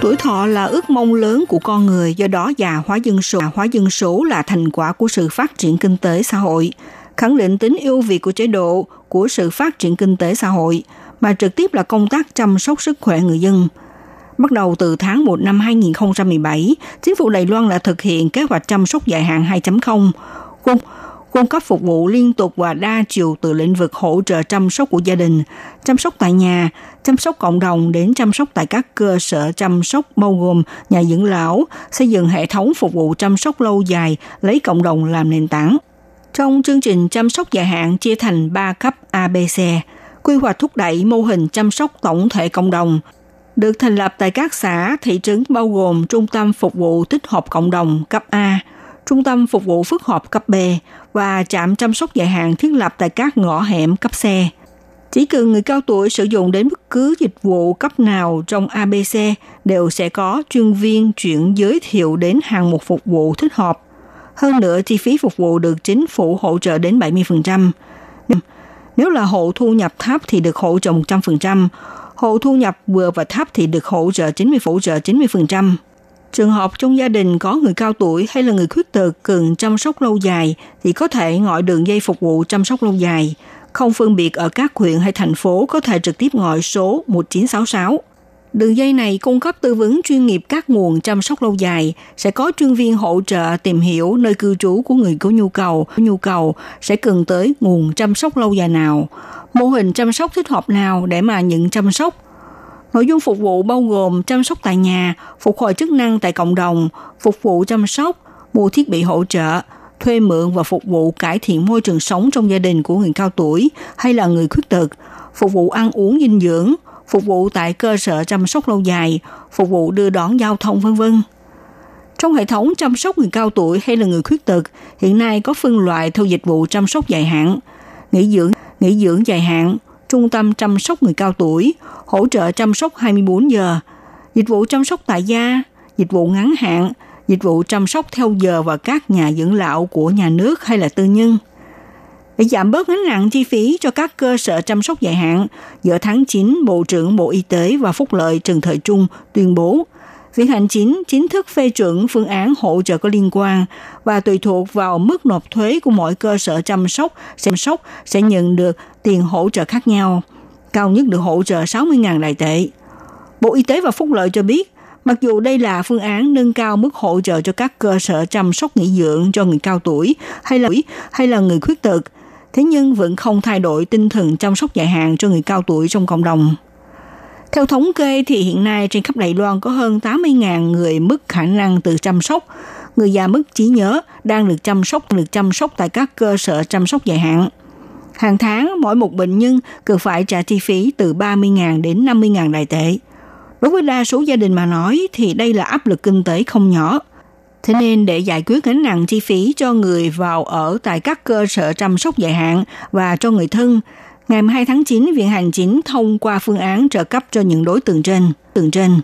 Tuổi thọ là ước mong lớn của con người, do đó già hóa dân số, hóa dân số là thành quả của sự phát triển kinh tế xã hội, khẳng định tính ưu việt của chế độ của sự phát triển kinh tế xã hội, mà trực tiếp là công tác chăm sóc sức khỏe người dân. Bắt đầu từ tháng 1 năm 2017, chính phủ Đài Loan đã thực hiện kế hoạch chăm sóc dài hạn 2.0, cung cấp phục vụ liên tục và đa chiều từ lĩnh vực hỗ trợ chăm sóc của gia đình, chăm sóc tại nhà, chăm sóc cộng đồng đến chăm sóc tại các cơ sở chăm sóc bao gồm nhà dưỡng lão, xây dựng hệ thống phục vụ chăm sóc lâu dài, lấy cộng đồng làm nền tảng. Trong chương trình chăm sóc dài hạn chia thành 3 cấp ABC, quy hoạch thúc đẩy mô hình chăm sóc tổng thể cộng đồng, được thành lập tại các xã, thị trấn bao gồm Trung tâm Phục vụ Tích hợp Cộng đồng cấp A, Trung tâm Phục vụ phức hợp cấp B và trạm chăm sóc dài hạn thiết lập tại các ngõ hẻm cấp xe. Chỉ cần người cao tuổi sử dụng đến bất cứ dịch vụ cấp nào trong ABC đều sẽ có chuyên viên chuyển giới thiệu đến hàng mục phục vụ thích hợp. Hơn nữa, chi phí phục vụ được chính phủ hỗ trợ đến 70%. Nếu là hộ thu nhập thấp thì được hỗ trợ 100%, hộ thu nhập vừa và thấp thì được hỗ trợ 90 hỗ trợ 90%. Trường hợp trong gia đình có người cao tuổi hay là người khuyết tật cần chăm sóc lâu dài thì có thể gọi đường dây phục vụ chăm sóc lâu dài. Không phân biệt ở các huyện hay thành phố có thể trực tiếp gọi số 1966. Đường dây này cung cấp tư vấn chuyên nghiệp các nguồn chăm sóc lâu dài, sẽ có chuyên viên hỗ trợ tìm hiểu nơi cư trú của người có nhu cầu, nhu cầu sẽ cần tới nguồn chăm sóc lâu dài nào, mô hình chăm sóc thích hợp nào để mà nhận chăm sóc Nội dung phục vụ bao gồm chăm sóc tại nhà, phục hồi chức năng tại cộng đồng, phục vụ chăm sóc, mua thiết bị hỗ trợ, thuê mượn và phục vụ cải thiện môi trường sống trong gia đình của người cao tuổi hay là người khuyết tật, phục vụ ăn uống dinh dưỡng, phục vụ tại cơ sở chăm sóc lâu dài, phục vụ đưa đón giao thông vân vân. Trong hệ thống chăm sóc người cao tuổi hay là người khuyết tật, hiện nay có phân loại theo dịch vụ chăm sóc dài hạn, nghỉ dưỡng, nghỉ dưỡng dài hạn, trung tâm chăm sóc người cao tuổi, hỗ trợ chăm sóc 24 giờ, dịch vụ chăm sóc tại gia, dịch vụ ngắn hạn, dịch vụ chăm sóc theo giờ và các nhà dưỡng lão của nhà nước hay là tư nhân. Để giảm bớt gánh nặng chi phí cho các cơ sở chăm sóc dài hạn, giữa tháng 9, Bộ trưởng Bộ Y tế và Phúc lợi Trần Thời Trung tuyên bố Viện Hành Chính chính thức phê chuẩn phương án hỗ trợ có liên quan và tùy thuộc vào mức nộp thuế của mỗi cơ sở chăm sóc, chăm sóc sẽ nhận được tiền hỗ trợ khác nhau. Cao nhất được hỗ trợ 60.000 đại tệ. Bộ Y tế và Phúc lợi cho biết, mặc dù đây là phương án nâng cao mức hỗ trợ cho các cơ sở chăm sóc nghỉ dưỡng cho người cao tuổi hay là hay là người khuyết tật, thế nhưng vẫn không thay đổi tinh thần chăm sóc dài hạn cho người cao tuổi trong cộng đồng. Theo thống kê thì hiện nay trên khắp Đài Loan có hơn 80.000 người mất khả năng tự chăm sóc. Người già mất trí nhớ đang được chăm sóc được chăm sóc tại các cơ sở chăm sóc dài hạn. Hàng tháng, mỗi một bệnh nhân cần phải trả chi phí từ 30.000 đến 50.000 đại tệ. Đối với đa số gia đình mà nói thì đây là áp lực kinh tế không nhỏ. Thế nên để giải quyết gánh nặng chi phí cho người vào ở tại các cơ sở chăm sóc dài hạn và cho người thân, ngày 2 tháng 9, Viện Hành Chính thông qua phương án trợ cấp cho những đối tượng trên. Tượng trên.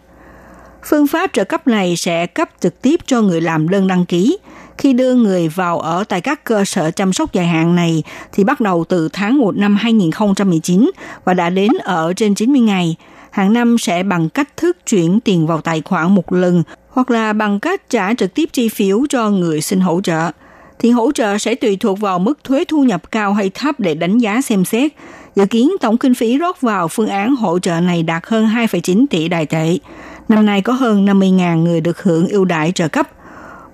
Phương pháp trợ cấp này sẽ cấp trực tiếp cho người làm đơn đăng ký. Khi đưa người vào ở tại các cơ sở chăm sóc dài hạn này thì bắt đầu từ tháng 1 năm 2019 và đã đến ở trên 90 ngày. Hàng năm sẽ bằng cách thức chuyển tiền vào tài khoản một lần hoặc là bằng cách trả trực tiếp chi phiếu cho người xin hỗ trợ thì hỗ trợ sẽ tùy thuộc vào mức thuế thu nhập cao hay thấp để đánh giá xem xét. Dự kiến tổng kinh phí rót vào phương án hỗ trợ này đạt hơn 2,9 tỷ đài tệ. Năm nay có hơn 50.000 người được hưởng ưu đãi trợ cấp.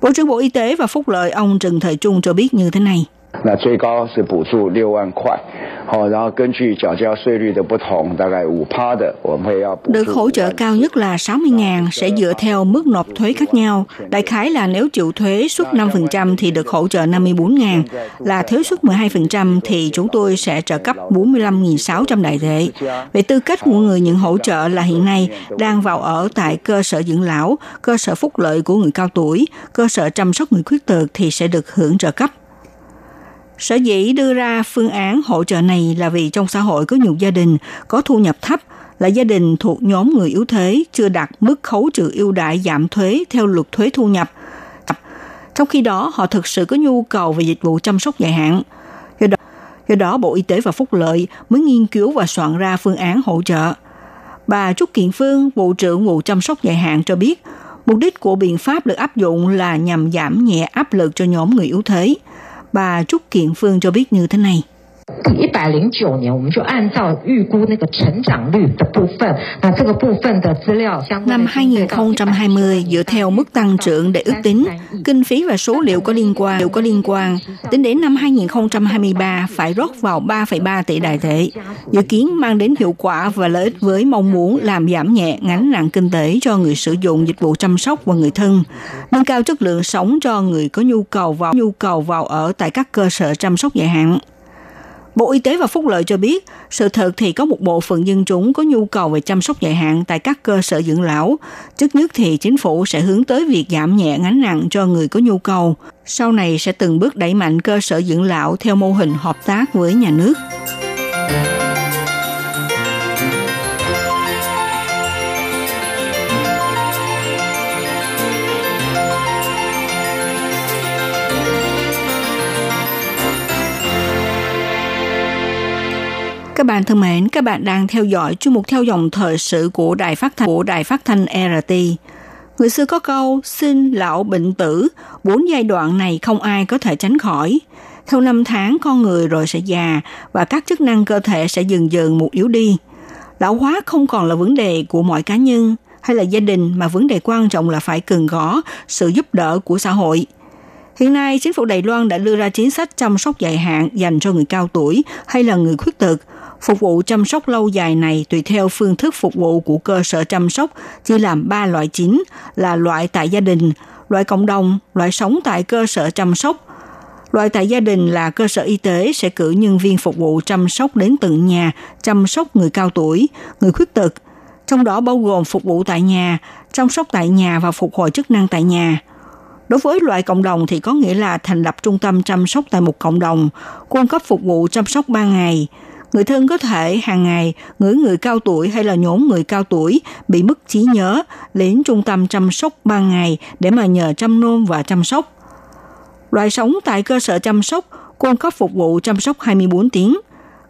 Bộ trưởng Bộ Y tế và Phúc lợi ông Trần Thời Trung cho biết như thế này. 那最高是补助六万块，好，然后根据缴交税率的不同，大概五趴的，我们会要补 Được hỗ trợ cao nhất là 60.000 sẽ dựa theo mức nộp thuế khác nhau. Đại khái là nếu chịu thuế suất 5% thì được hỗ trợ 54.000, là thuế suất 12% thì chúng tôi sẽ trợ cấp 45.600 đại tệ. Về tư cách của người nhận hỗ trợ là hiện nay đang vào ở tại cơ sở dưỡng lão, cơ sở phúc lợi của người cao tuổi, cơ sở chăm sóc người khuyết tật thì sẽ được hưởng trợ cấp. Sở dĩ đưa ra phương án hỗ trợ này là vì trong xã hội có nhiều gia đình có thu nhập thấp là gia đình thuộc nhóm người yếu thế chưa đạt mức khấu trừ ưu đại giảm thuế theo luật thuế thu nhập. Trong khi đó, họ thực sự có nhu cầu về dịch vụ chăm sóc dài hạn. Do đó, do đó Bộ Y tế và Phúc lợi mới nghiên cứu và soạn ra phương án hỗ trợ. Bà Trúc Kiện Phương, Bộ trưởng Vụ chăm sóc dài hạn cho biết, mục đích của biện pháp được áp dụng là nhằm giảm nhẹ áp lực cho nhóm người yếu thế – bà Trúc Kiện Phương cho biết như thế này. 一百零九年，我们就按照预估那个成长率的部分，那这个部分的资料相关 Năm 2020 dựa theo mức tăng trưởng để ước tính, kinh phí và số liệu có liên quan đều có liên quan. Tính đến năm 2023 phải rót vào 3,3 tỷ đại tệ. Dự kiến mang đến hiệu quả và lợi ích với mong muốn làm giảm nhẹ gánh nặng kinh tế cho người sử dụng dịch vụ chăm sóc và người thân, nâng cao chất lượng sống cho người có nhu cầu vào nhu cầu vào ở tại các cơ sở chăm sóc dài hạn. Bộ Y tế và Phúc lợi cho biết, sự thật thì có một bộ phận dân chúng có nhu cầu về chăm sóc dài hạn tại các cơ sở dưỡng lão. Trước nhất thì chính phủ sẽ hướng tới việc giảm nhẹ gánh nặng cho người có nhu cầu. Sau này sẽ từng bước đẩy mạnh cơ sở dưỡng lão theo mô hình hợp tác với nhà nước. Các bạn thân mến, các bạn đang theo dõi chuyên mục theo dòng thời sự của Đài Phát thanh của Đài Phát thanh RT. Người xưa có câu sinh lão bệnh tử, bốn giai đoạn này không ai có thể tránh khỏi. Theo năm tháng con người rồi sẽ già và các chức năng cơ thể sẽ dần dần một yếu đi. Lão hóa không còn là vấn đề của mọi cá nhân hay là gia đình mà vấn đề quan trọng là phải cần có sự giúp đỡ của xã hội. Hiện nay, chính phủ Đài Loan đã đưa ra chính sách chăm sóc dài hạn dành cho người cao tuổi hay là người khuyết tật Phục vụ chăm sóc lâu dài này tùy theo phương thức phục vụ của cơ sở chăm sóc chia làm 3 loại chính là loại tại gia đình, loại cộng đồng, loại sống tại cơ sở chăm sóc. Loại tại gia đình là cơ sở y tế sẽ cử nhân viên phục vụ chăm sóc đến tận nhà, chăm sóc người cao tuổi, người khuyết tật, trong đó bao gồm phục vụ tại nhà, chăm sóc tại nhà và phục hồi chức năng tại nhà. Đối với loại cộng đồng thì có nghĩa là thành lập trung tâm chăm sóc tại một cộng đồng, cung cấp phục vụ chăm sóc 3 ngày. Người thân có thể hàng ngày gửi người cao tuổi hay là nhổ người cao tuổi bị mất trí nhớ đến trung tâm chăm sóc 3 ngày để mà nhờ chăm nom và chăm sóc. Loại sống tại cơ sở chăm sóc cung cấp phục vụ chăm sóc 24 tiếng.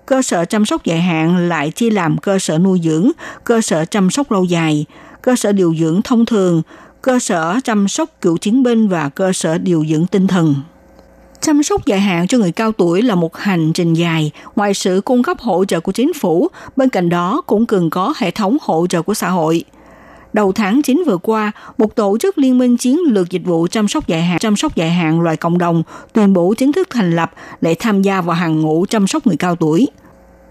Cơ sở chăm sóc dài hạn lại chia làm cơ sở nuôi dưỡng, cơ sở chăm sóc lâu dài, cơ sở điều dưỡng thông thường, cơ sở chăm sóc cựu chiến binh và cơ sở điều dưỡng tinh thần. Chăm sóc dài hạn cho người cao tuổi là một hành trình dài, ngoài sự cung cấp hỗ trợ của chính phủ, bên cạnh đó cũng cần có hệ thống hỗ trợ của xã hội. Đầu tháng 9 vừa qua, một tổ chức liên minh chiến lược dịch vụ chăm sóc dài hạn, chăm sóc dài hạn loại cộng đồng tuyên bố chính thức thành lập để tham gia vào hàng ngũ chăm sóc người cao tuổi.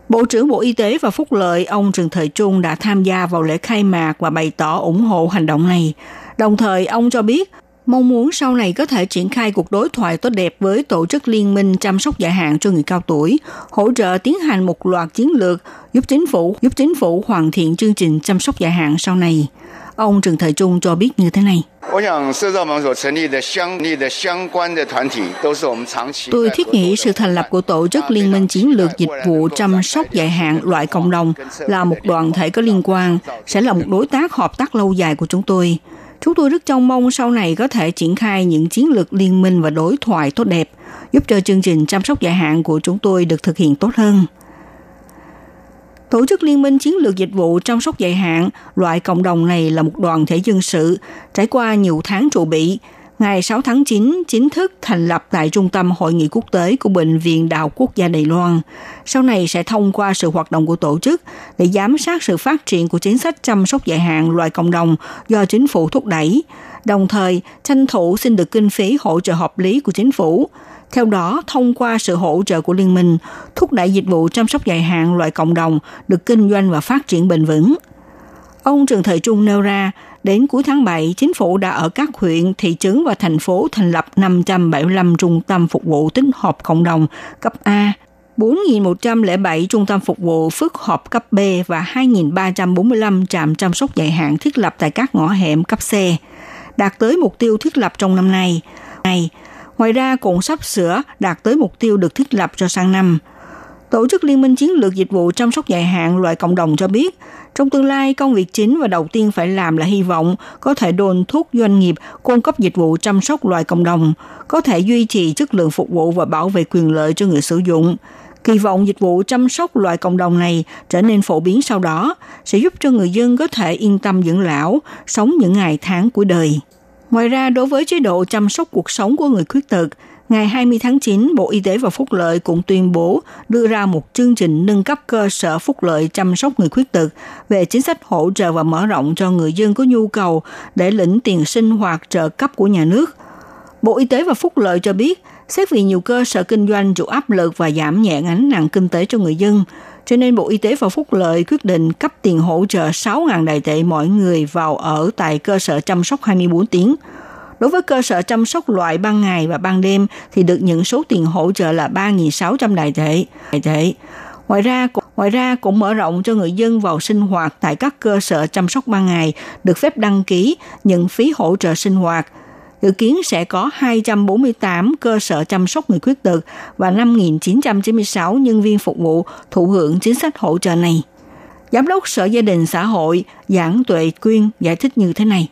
Bộ trưởng Bộ Y tế và Phúc lợi ông Trần Thời Trung đã tham gia vào lễ khai mạc và bày tỏ ủng hộ hành động này. Đồng thời, ông cho biết mong muốn sau này có thể triển khai cuộc đối thoại tốt đẹp với tổ chức liên minh chăm sóc dài hạn cho người cao tuổi, hỗ trợ tiến hành một loạt chiến lược giúp chính phủ giúp chính phủ hoàn thiện chương trình chăm sóc dài hạn sau này. Ông Trần Thời Trung cho biết như thế này. Tôi thiết nghĩ sự thành lập của tổ chức Liên minh Chiến lược Dịch vụ chăm sóc dài hạn loại cộng đồng là một đoàn thể có liên quan, sẽ là một đối tác hợp tác lâu dài của chúng tôi. Chúng tôi rất trông mong sau này có thể triển khai những chiến lược liên minh và đối thoại tốt đẹp, giúp cho chương trình chăm sóc dài hạn của chúng tôi được thực hiện tốt hơn. Tổ chức Liên minh Chiến lược Dịch vụ chăm sóc dài hạn, loại cộng đồng này là một đoàn thể dân sự, trải qua nhiều tháng trụ bị. Ngày 6 tháng 9 chính thức thành lập tại Trung tâm Hội nghị quốc tế của Bệnh viện Đạo Quốc gia Đài Loan. Sau này sẽ thông qua sự hoạt động của tổ chức để giám sát sự phát triển của chính sách chăm sóc dài hạn loại cộng đồng do chính phủ thúc đẩy, đồng thời tranh thủ xin được kinh phí hỗ trợ hợp lý của chính phủ – theo đó, thông qua sự hỗ trợ của liên minh, thúc đẩy dịch vụ chăm sóc dài hạn loại cộng đồng được kinh doanh và phát triển bền vững. Ông trường Thời Trung nêu ra, đến cuối tháng 7, chính phủ đã ở các huyện, thị trấn và thành phố thành lập 575 trung tâm phục vụ tích hợp cộng đồng cấp A, 4.107 trung tâm phục vụ phức hợp cấp B và 2.345 trạm chăm sóc dài hạn thiết lập tại các ngõ hẻm cấp C, đạt tới mục tiêu thiết lập trong năm nay. Này, Ngoài ra cũng sắp sửa đạt tới mục tiêu được thiết lập cho sang năm. Tổ chức Liên minh Chiến lược Dịch vụ chăm sóc dài hạn loại cộng đồng cho biết, trong tương lai, công việc chính và đầu tiên phải làm là hy vọng có thể đồn thúc doanh nghiệp cung cấp dịch vụ chăm sóc loại cộng đồng, có thể duy trì chất lượng phục vụ và bảo vệ quyền lợi cho người sử dụng. Kỳ vọng dịch vụ chăm sóc loại cộng đồng này trở nên phổ biến sau đó sẽ giúp cho người dân có thể yên tâm dưỡng lão, sống những ngày tháng cuối đời. Ngoài ra, đối với chế độ chăm sóc cuộc sống của người khuyết tật, ngày 20 tháng 9, Bộ Y tế và Phúc lợi cũng tuyên bố đưa ra một chương trình nâng cấp cơ sở phúc lợi chăm sóc người khuyết tật về chính sách hỗ trợ và mở rộng cho người dân có nhu cầu để lĩnh tiền sinh hoạt trợ cấp của nhà nước. Bộ Y tế và Phúc lợi cho biết, xét vì nhiều cơ sở kinh doanh chịu áp lực và giảm nhẹ gánh nặng kinh tế cho người dân, cho nên Bộ Y tế và Phúc lợi quyết định cấp tiền hỗ trợ 6.000 đại tệ mỗi người vào ở tại cơ sở chăm sóc 24 tiếng. Đối với cơ sở chăm sóc loại ban ngày và ban đêm thì được nhận số tiền hỗ trợ là 3.600 đại tệ. Đại tệ. Ngoài ra, ngoài ra cũng mở rộng cho người dân vào sinh hoạt tại các cơ sở chăm sóc ban ngày được phép đăng ký nhận phí hỗ trợ sinh hoạt – dự kiến sẽ có 248 cơ sở chăm sóc người khuyết tật và 5.996 nhân viên phục vụ thụ hưởng chính sách hỗ trợ này. Giám đốc Sở Gia đình Xã hội Giảng Tuệ Quyên giải thích như thế này.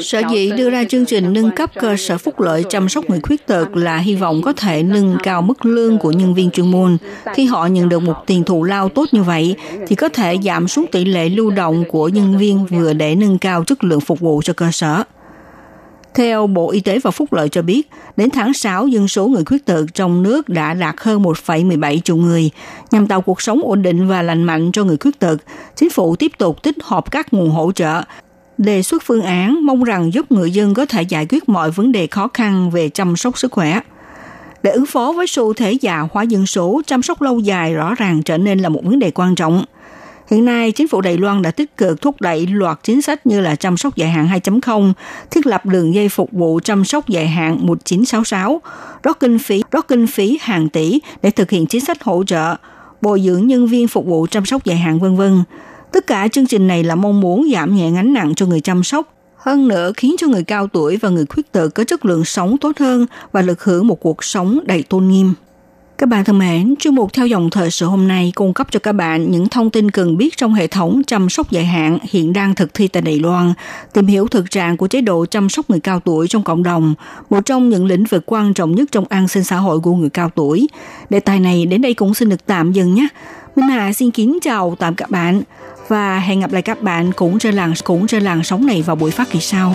Sở dĩ đưa ra chương trình nâng cấp cơ sở phúc lợi chăm sóc người khuyết tật là hy vọng có thể nâng cao mức lương của nhân viên chuyên môn. Khi họ nhận được một tiền thù lao tốt như vậy, thì có thể giảm xuống tỷ lệ lưu động của nhân viên vừa để nâng cao chất lượng phục vụ cho cơ sở. Theo Bộ Y tế và Phúc lợi cho biết, đến tháng 6, dân số người khuyết tật trong nước đã đạt hơn 1,17 triệu người. Nhằm tạo cuộc sống ổn định và lành mạnh cho người khuyết tật, chính phủ tiếp tục tích hợp các nguồn hỗ trợ, đề xuất phương án mong rằng giúp người dân có thể giải quyết mọi vấn đề khó khăn về chăm sóc sức khỏe. Để ứng phó với xu thế già hóa dân số, chăm sóc lâu dài rõ ràng trở nên là một vấn đề quan trọng. Hiện nay, chính phủ Đài Loan đã tích cực thúc đẩy loạt chính sách như là chăm sóc dài hạn 2.0, thiết lập đường dây phục vụ chăm sóc dài hạn 1966, rót kinh phí, rót kinh phí hàng tỷ để thực hiện chính sách hỗ trợ, bồi dưỡng nhân viên phục vụ chăm sóc dài hạn vân vân. Tất cả chương trình này là mong muốn giảm nhẹ gánh nặng cho người chăm sóc, hơn nữa khiến cho người cao tuổi và người khuyết tật có chất lượng sống tốt hơn và được hưởng một cuộc sống đầy tôn nghiêm. Các bạn thân mến, chuyên mục theo dòng thời sự hôm nay cung cấp cho các bạn những thông tin cần biết trong hệ thống chăm sóc dài hạn hiện đang thực thi tại Đài Loan, tìm hiểu thực trạng của chế độ chăm sóc người cao tuổi trong cộng đồng, một trong những lĩnh vực quan trọng nhất trong an sinh xã hội của người cao tuổi. Đề tài này đến đây cũng xin được tạm dừng nhé. Minh Hà xin kính chào tạm các bạn và hẹn gặp lại các bạn cũng trên làng cũng trên làng sóng này vào buổi phát kỳ sau.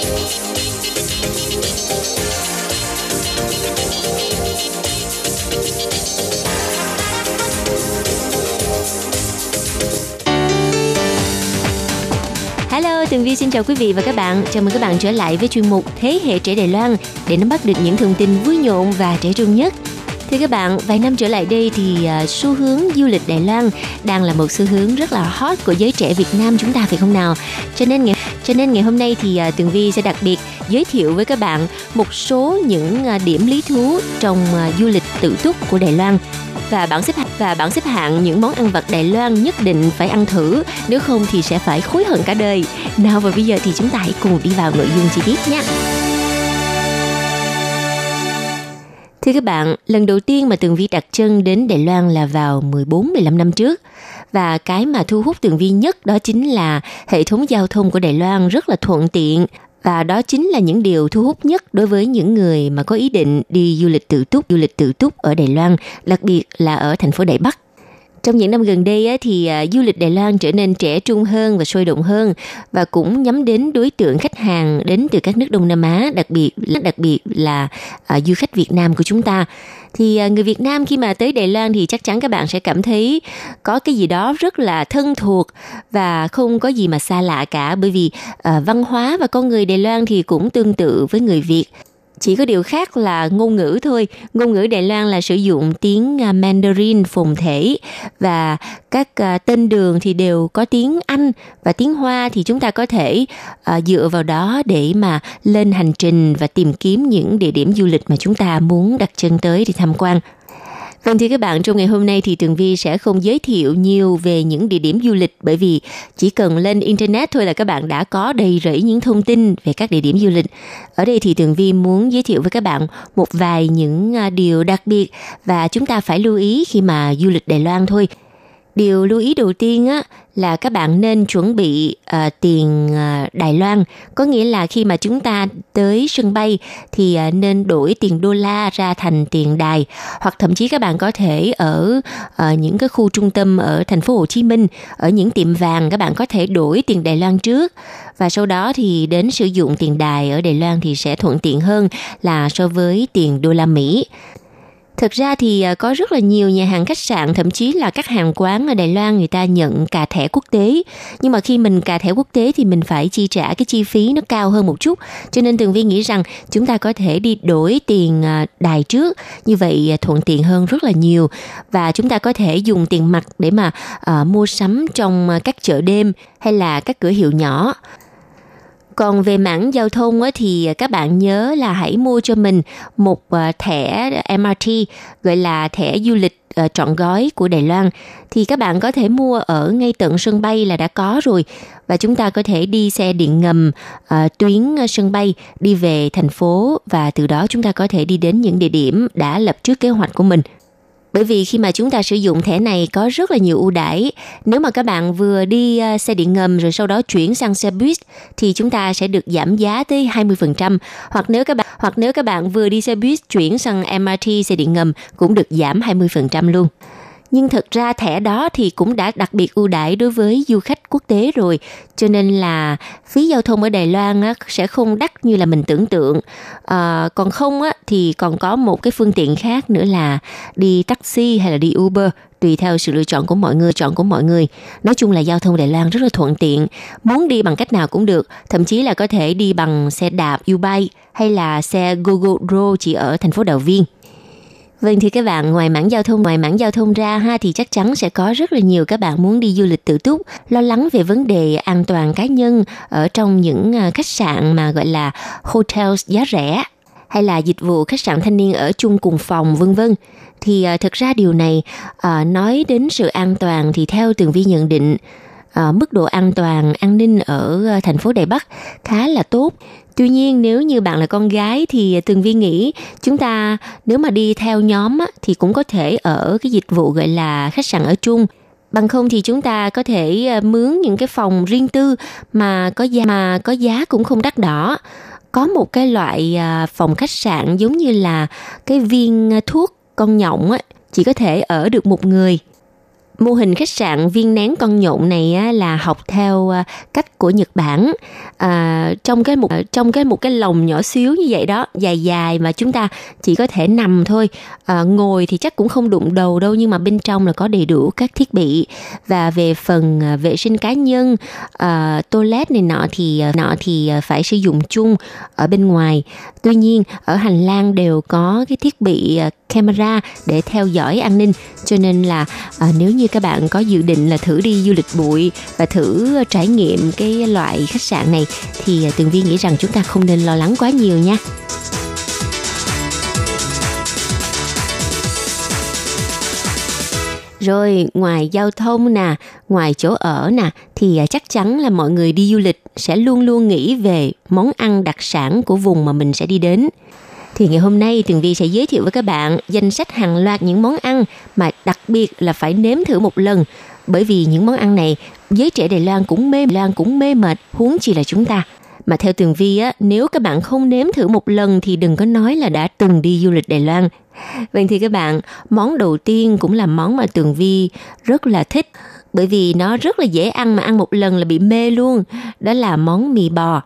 Vi xin chào quý vị và các bạn. Chào mừng các bạn trở lại với chuyên mục Thế hệ trẻ Đài Loan để nắm bắt được những thông tin vui nhộn và trẻ trung nhất. Thưa các bạn, vài năm trở lại đây thì à, xu hướng du lịch Đài Loan đang là một xu hướng rất là hot của giới trẻ Việt Nam chúng ta phải không nào? Cho nên ngày cho nên ngày hôm nay thì à, Tường Vi sẽ đặc biệt giới thiệu với các bạn một số những à, điểm lý thú trong du lịch tự túc của Đài Loan và bảng xếp hạng và bảng xếp hạng những món ăn vặt Đài Loan nhất định phải ăn thử, nếu không thì sẽ phải hối hận cả đời. Nào và bây giờ thì chúng ta hãy cùng đi vào nội dung chi tiết nhé. Thưa các bạn, lần đầu tiên mà Tường Vi đặt chân đến Đài Loan là vào 14-15 năm trước. Và cái mà thu hút Tường Vi nhất đó chính là hệ thống giao thông của Đài Loan rất là thuận tiện và đó chính là những điều thu hút nhất đối với những người mà có ý định đi du lịch tự túc, du lịch tự túc ở Đài Loan, đặc biệt là ở thành phố Đài Bắc. Trong những năm gần đây thì à, du lịch Đài Loan trở nên trẻ trung hơn và sôi động hơn và cũng nhắm đến đối tượng khách hàng đến từ các nước Đông Nam Á, đặc biệt đặc biệt là à, du khách Việt Nam của chúng ta. Thì à, người Việt Nam khi mà tới Đài Loan thì chắc chắn các bạn sẽ cảm thấy có cái gì đó rất là thân thuộc và không có gì mà xa lạ cả bởi vì văn hóa và con người Đài Loan thì cũng tương tự với người Việt chỉ có điều khác là ngôn ngữ thôi. Ngôn ngữ Đài Loan là sử dụng tiếng à, Mandarin phồn thể và các à, tên đường thì đều có tiếng Anh và tiếng Hoa thì chúng ta có thể à, dựa vào đó để mà lên hành trình và tìm kiếm những địa điểm du lịch mà chúng ta muốn đặt chân tới để tham quan. Vâng thưa các bạn, trong ngày hôm nay thì Tường Vi sẽ không giới thiệu nhiều về những địa điểm du lịch bởi vì chỉ cần lên Internet thôi là các bạn đã có đầy rẫy những thông tin về các địa điểm du lịch. Ở đây thì Tường Vi muốn giới thiệu với các bạn một vài những à, điều đặc biệt và chúng ta phải lưu ý khi mà du lịch Đài Loan thôi. Điều lưu ý đầu tiên á là các bạn nên chuẩn bị uh, tiền uh, Đài Loan, có nghĩa là khi mà chúng ta tới sân bay thì uh, nên đổi tiền đô la ra thành tiền đài, hoặc thậm chí các bạn có thể ở uh, những cái khu trung tâm ở thành phố Hồ Chí Minh, ở những tiệm vàng các bạn có thể đổi tiền Đài Loan trước. Và sau đó thì đến sử dụng tiền đài ở Đài Loan thì sẽ thuận tiện hơn là so với tiền đô la Mỹ. Thực ra thì ờ, có rất là nhiều nhà hàng khách sạn, thậm chí là các hàng quán ở Đài Loan người ta nhận cà thẻ quốc tế. Nhưng mà khi mình cà thẻ quốc tế thì mình phải chi trả cái chi phí nó cao hơn một chút. Cho nên Tường Vi nghĩ rằng chúng ta có thể đi đổi tiền ờ, đài trước, như vậy ờ, thuận tiện hơn rất là nhiều. Và chúng ta có thể dùng tiền mặt để mà uh, mua sắm trong các chợ đêm hay là các cửa hiệu nhỏ còn về mảng giao thông á, thì các bạn nhớ là hãy mua cho mình một ờ, thẻ MRT gọi là thẻ du lịch ờ, trọn gói của Đài Loan. Thì các bạn có thể mua ở ngay tận sân bay là đã có rồi. Và chúng ta có thể đi xe điện ngầm ờ, tuyến sân bay đi về thành phố và từ đó chúng ta có thể đi đến những địa điểm đã lập trước kế hoạch của mình bởi vì khi mà chúng ta sử dụng thẻ này có rất là nhiều ưu đãi. Nếu mà các bạn vừa đi ờ, xe điện ngầm rồi sau đó chuyển sang xe buýt thì chúng ta sẽ được giảm giá tới 20%. Hoặc nếu các bạn, hoặc nếu các bạn vừa đi xe buýt chuyển sang MRT xe điện ngầm cũng được giảm 20% luôn nhưng thực ra thẻ đó thì cũng đã đặc biệt ưu đãi đối với du khách quốc tế rồi. Cho nên là phí giao thông ở Đài Loan á, sẽ không đắt như là mình tưởng tượng. À, còn không á, thì còn có một cái phương tiện khác nữa là đi taxi hay là đi Uber tùy theo sự lựa chọn của mọi người chọn của mọi người. Nói chung là giao thông Đài Loan rất là thuận tiện. Muốn đi bằng cách nào cũng được. Thậm chí là có thể đi bằng xe đạp U-Bike hay là xe GoGo chỉ ở thành phố Đào Viên. Vâng thì các bạn ngoài mảng giao thông ngoài mảng giao thông ra ha thì chắc chắn sẽ có rất là nhiều các bạn muốn đi du lịch tự túc, lo lắng về vấn đề an toàn cá nhân ở trong những à, khách sạn mà gọi là hotels giá rẻ hay là dịch vụ khách sạn thanh niên ở chung cùng phòng vân vân. Thì à, uh, thực ra điều này uh, nói đến sự an toàn thì theo tường vi nhận định uh, mức độ an toàn an ninh ở uh, thành phố Đài Bắc khá là tốt. Tuy nhiên nếu như bạn là con gái thì Tường Vi nghĩ chúng ta nếu mà đi theo nhóm á, thì cũng có thể ở cái dịch vụ gọi là khách sạn ở chung. Bằng không thì chúng ta có thể ờ, mướn những cái phòng riêng tư mà có giá mà có giá cũng không đắt đỏ. Có một cái loại ờ, phòng khách sạn giống như là cái viên ờ, thuốc con nhộng á, chỉ có thể ở được một người Mô hình khách sạn viên nén con nhộn này á, là học theo à, cách của Nhật Bản. À, trong cái một trong cái một cái lồng nhỏ xíu như vậy đó dài dài mà chúng ta chỉ có thể nằm thôi. À, ngồi thì chắc cũng không đụng đầu đâu nhưng mà bên trong là có đầy đủ các thiết bị. Và về phần à, vệ sinh cá nhân à, toilet này nọ thì à, nọ thì phải sử dụng chung ở bên ngoài. Tuy nhiên ở hành lang đều có cái thiết bị camera để theo dõi an ninh. Cho nên là à, nếu như các bạn có dự định là thử đi du lịch bụi và thử ờ, trải nghiệm cái loại khách sạn này thì ờ, tường vi nghĩ rằng chúng ta không nên lo lắng quá nhiều nha Rồi ngoài giao thông nè, ngoài chỗ ở nè thì ờ, chắc chắn là mọi người đi du lịch sẽ luôn luôn nghĩ về món ăn đặc sản của vùng mà mình sẽ đi đến. Thì ngày hôm nay Tường Vi sẽ giới thiệu với các bạn danh sách hàng loạt những món ăn mà đặc biệt là phải nếm thử một lần. Bởi vì những món ăn này giới trẻ Đài Loan cũng mê Loan cũng mê mệt, huống chi là chúng ta. Mà theo Tường Vi á, nếu các bạn không nếm thử một lần thì đừng có nói là đã từng đi du lịch Đài Loan. Vậy thì các bạn, món đầu tiên cũng là món mà Tường Vi rất là thích bởi vì nó rất là dễ ăn mà ăn một lần là bị mê luôn. Đó là món mì bò.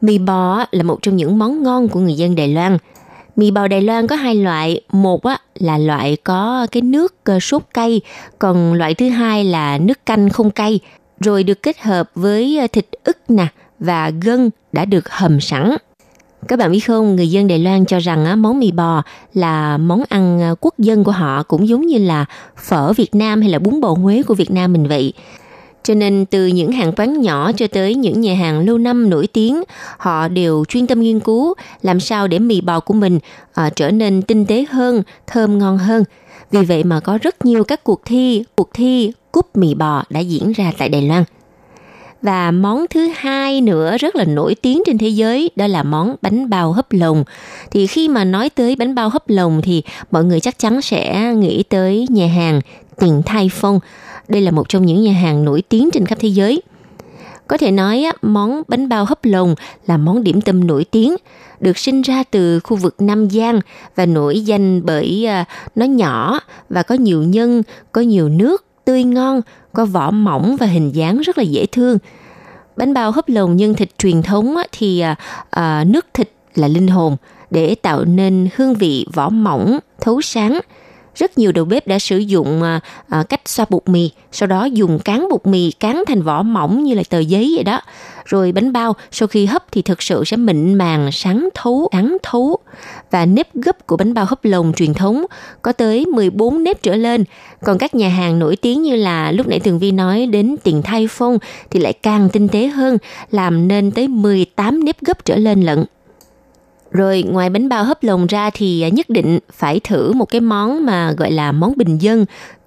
Mì bò là một trong những món ngon của người dân Đài Loan. Mì bò Đài Loan có hai loại, một á là loại có cái nước ờ, sốt cay, còn loại thứ hai là nước canh không cay, rồi được kết hợp với ờ, thịt ức nè và gân đã được hầm sẵn. Các bạn biết không, người dân Đài Loan cho rằng món mì bò là món ăn ờ, quốc dân của họ cũng giống như là phở Việt Nam hay là bún bò Huế của Việt Nam mình vậy. Cho nên từ những hàng quán nhỏ cho tới những nhà hàng lâu năm nổi tiếng, họ đều chuyên tâm nghiên cứu làm sao để mì bò của mình à, trở nên tinh tế hơn, thơm ngon hơn. Vì vậy mà có rất nhiều các cuộc thi, cuộc thi cúp mì bò đã diễn ra tại Đài Loan. Và món thứ hai nữa rất là nổi tiếng trên thế giới đó là món bánh bao hấp lồng. Thì khi mà nói tới bánh bao hấp lồng thì mọi người chắc chắn sẽ nghĩ tới nhà hàng Tiền Thai Phong đây là một trong những nhà hàng nổi tiếng trên khắp thế giới. Có thể nói món bánh bao hấp lồng là món điểm tâm nổi tiếng, được sinh ra từ khu vực Nam Giang và nổi danh bởi à, nó nhỏ và có nhiều nhân, có nhiều nước, tươi ngon, có vỏ mỏng và hình dáng rất là dễ thương. Bánh bao hấp lồng nhân thịt truyền thống thì à, à, nước thịt là linh hồn để tạo nên hương vị vỏ mỏng, thấu sáng rất nhiều đầu bếp đã sử dụng à, cách xoa bột mì, sau đó dùng cán bột mì cán thành vỏ mỏng như là tờ giấy vậy đó. Rồi bánh bao sau khi hấp thì thực sự sẽ mịn màng, sáng thấu, trắng thấu. Và nếp gấp của bánh bao hấp lồng truyền thống có tới 14 nếp trở lên. Còn các nhà hàng nổi tiếng như là lúc nãy Tường Vi nói đến tiền thay phong thì lại càng tinh tế hơn, làm nên tới 18 nếp gấp trở lên lận. Rồi ngoài bánh bao hấp lồng ra thì à, nhất định phải thử một cái món mà gọi là món bình dân,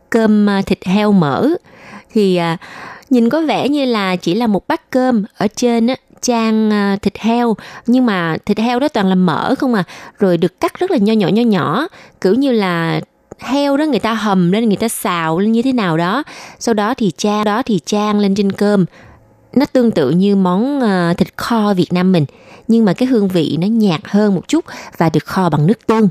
cơm à, thịt heo mỡ. Thì à, nhìn có vẻ như là chỉ là một bát cơm ở trên á, trang thịt heo nhưng mà thịt heo đó toàn là mỡ không à rồi được cắt rất là nho nhỏ nho nhỏ kiểu như là heo đó người ta hầm lên người ta xào lên như thế nào đó sau đó thì trang đó thì trang lên trên cơm nó tương tự như món ờ, thịt kho Việt Nam mình nhưng mà cái hương vị nó nhạt hơn một chút và được kho bằng nước tương.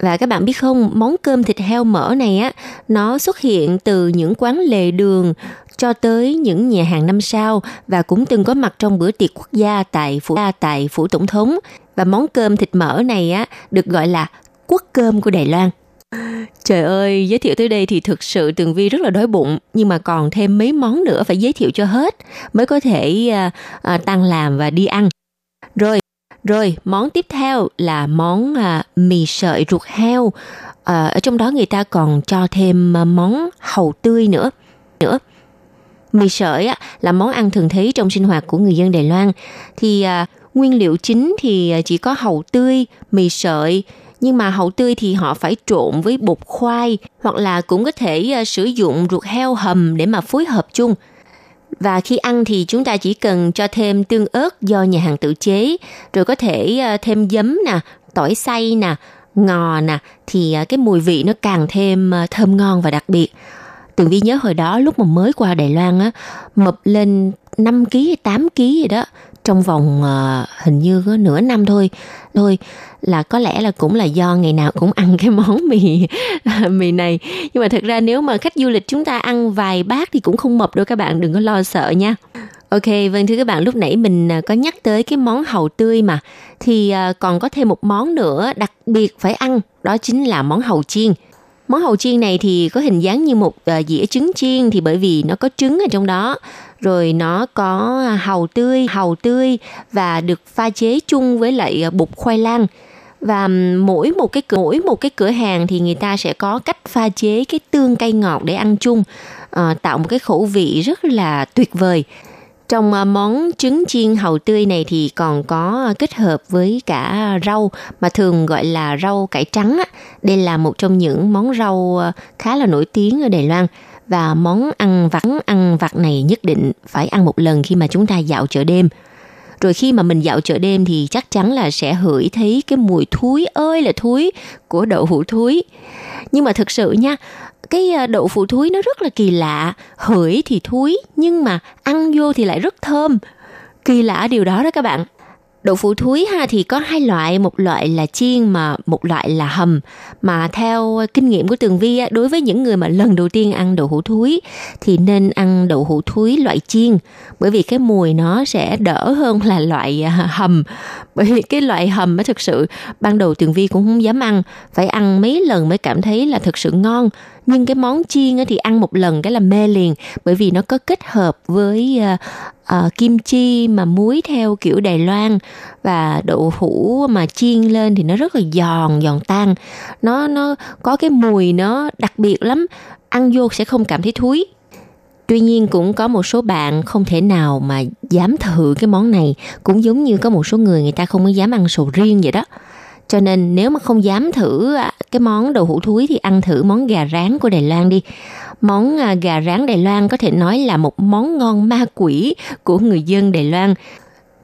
Và các bạn biết không, món cơm thịt heo mỡ này á, nó xuất hiện từ những quán lề đường cho tới những nhà hàng năm sao và cũng từng có mặt trong bữa tiệc quốc gia tại phủ à, tại phủ tổng thống. Và món cơm thịt mỡ này á được gọi là quốc cơm của Đài Loan. Trời ơi, giới thiệu tới đây thì thực sự Tường Vi rất là đói bụng, nhưng mà còn thêm mấy món nữa phải giới thiệu cho hết mới có thể à, à, tăng làm và đi ăn. Rồi, rồi món tiếp theo là món à, mì sợi ruột heo. À, ở trong đó người ta còn cho thêm à, món hầu tươi nữa. Nữa. Mì sợi á, là món ăn thường thấy trong sinh hoạt của người dân Đài Loan. Thì à, nguyên liệu chính thì à, chỉ có hầu tươi, mì sợi, nhưng mà hậu tươi thì họ phải trộn với bột khoai hoặc là cũng có thể ờ, sử dụng ruột heo hầm để mà phối hợp chung. Và khi ăn thì chúng ta chỉ cần cho thêm tương ớt do nhà hàng tự chế, rồi có thể ờ, thêm giấm nè, tỏi xay nè, ngò nè, thì ờ, cái mùi vị nó càng thêm thơm ngon và đặc biệt. Tường Vi nhớ hồi đó lúc mà mới qua Đài Loan á, mập lên 5 kg hay 8 kg gì đó trong vòng uh, hình như có nửa năm thôi. Thôi là có lẽ là cũng là do ngày nào cũng ăn cái món mì <laughs> mì này. Nhưng mà thật ra nếu mà khách du lịch chúng ta ăn vài bát thì cũng không mập đâu các bạn đừng có lo sợ nha. Ok, vâng thưa các bạn, lúc nãy mình ờ, có nhắc tới cái món hàu tươi mà. Thì ờ, còn có thêm một món nữa đặc biệt phải ăn, đó chính là món hàu chiên. Món hàu chiên này thì có hình dáng như một dĩa trứng chiên thì bởi vì nó có trứng ở trong đó rồi nó có à, hàu tươi, hàu tươi và được pha chế chung với lại à, bột khoai lang. Và mỗi một cái cửa, mỗi một cái cửa hàng thì người ta sẽ có cách pha chế cái tương cay ngọt để ăn chung à, tạo một cái khẩu vị rất là tuyệt vời. Trong à, món trứng chiên hàu tươi này thì còn có kết hợp với cả rau mà thường gọi là rau cải trắng. Đây là một trong những món rau khá là nổi tiếng ở Đài Loan và món ăn vặt ăn vặt này nhất định phải ăn một lần khi mà chúng ta dạo chợ đêm. Rồi khi mà mình dạo chợ đêm thì chắc chắn là sẽ hửi thấy cái mùi thúi ơi là thúi của đậu hũ thúi. Nhưng mà thực sự nha, cái à, đậu phụ thúi nó rất là kỳ lạ, hửi thì thúi nhưng mà ăn vô thì lại rất thơm. Kỳ lạ điều đó đó các bạn. Đậu phụ thúi ha thì có hai loại, một loại là chiên mà một loại là hầm. Mà theo kinh nghiệm của Tường Vi đối với những người mà lần đầu tiên ăn đậu hũ thúi thì nên ăn đậu hũ thúi loại chiên bởi vì cái mùi nó sẽ đỡ hơn là loại à, hầm. Bởi vì cái loại hầm á thực sự ban đầu Tường Vi cũng không dám ăn, phải ăn mấy lần mới cảm thấy là thực sự ngon nhưng cái món chiên thì ăn một lần cái là mê liền bởi vì nó có kết hợp với uh, uh, kim chi mà muối theo kiểu Đài Loan và đậu hũ mà chiên lên thì nó rất là giòn giòn tan. Nó nó có cái mùi nó đặc biệt lắm ăn vô sẽ không cảm thấy thúi. Tuy nhiên cũng có một số bạn không thể nào mà dám thử cái món này Cũng giống như có một số người người ta không có dám ăn sầu riêng vậy đó cho nên nếu mà không dám thử à, cái món đậu hũ thúi thì ăn thử món gà rán của Đài Loan đi. Món à, gà rán Đài Loan có thể nói là một món ngon ma quỷ của người dân Đài Loan.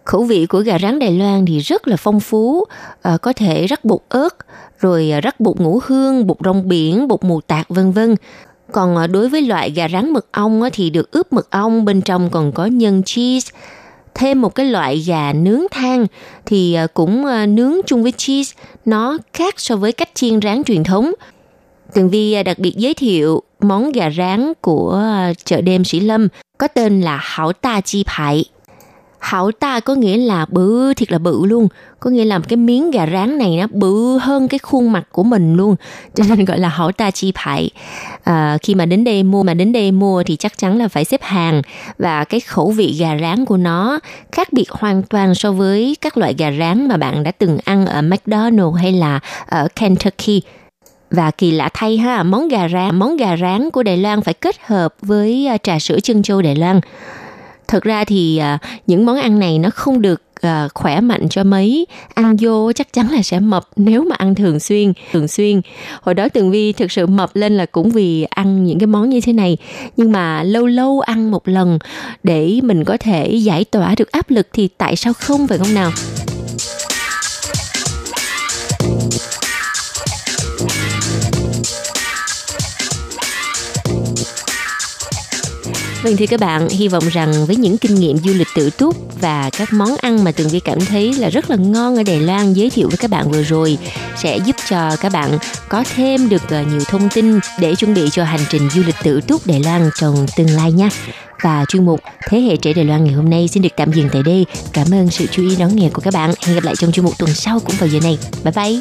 Khẩu vị của gà rán Đài Loan thì rất là phong phú, à, có thể rắc bột ớt, rồi à, rắc bột ngũ hương, bột rong biển, bột mù tạt vân vân. Còn đối với loại gà rán mật ong thì được ướp mật ong bên trong còn có nhân cheese, thêm một cái loại gà nướng than thì ờ, cũng ờ, nướng chung với cheese, nó khác so với cách chiên rán truyền thống. Tường Vi ờ, đặc biệt giới thiệu món gà rán của chợ đêm Sĩ Lâm có tên là Hảo Ta Chi Phại. Hảo ta có nghĩa là bự thiệt là bự luôn. Có nghĩa là cái miếng gà rán này nó bự hơn cái khuôn mặt của mình luôn. <laughs> Cho nên gọi là hảo ta chi phải à, Khi mà đến đây mua mà đến đây mua thì chắc chắn là phải xếp hàng. Và cái khẩu vị gà rán của nó khác biệt hoàn toàn so với các loại gà rán mà bạn đã từng ăn ở McDonald's hay là ở Kentucky. Và kỳ lạ thay ha, món gà rán, món gà rán của Đài Loan phải kết hợp với à, trà sữa chân châu Đài Loan thật ra thì à, những món ăn này nó không được à, khỏe mạnh cho mấy ăn vô chắc chắn là sẽ mập nếu mà ăn thường xuyên thường xuyên. Hồi đó tường vi thực sự mập lên là cũng vì ăn những cái món như thế này. Nhưng mà lâu lâu ăn một lần để mình có thể giải tỏa được áp lực thì tại sao không phải không nào? Vâng thưa các bạn, hy vọng rằng với những kinh nghiệm du lịch tự túc và các món ăn mà Tường Vi cảm thấy là rất là ngon ở Đài Loan giới thiệu với các bạn vừa rồi sẽ giúp cho các bạn có thêm được ờ, nhiều thông tin để chuẩn bị cho hành trình du lịch tự túc Đài Loan trong tương lai nha. Và chuyên mục Thế hệ trẻ Đài Loan ngày hôm nay xin được tạm dừng tại đây. Cảm ơn sự chú ý đón nghe của các bạn. Hẹn gặp lại trong chuyên mục tuần sau cũng vào giờ này. Bye bye!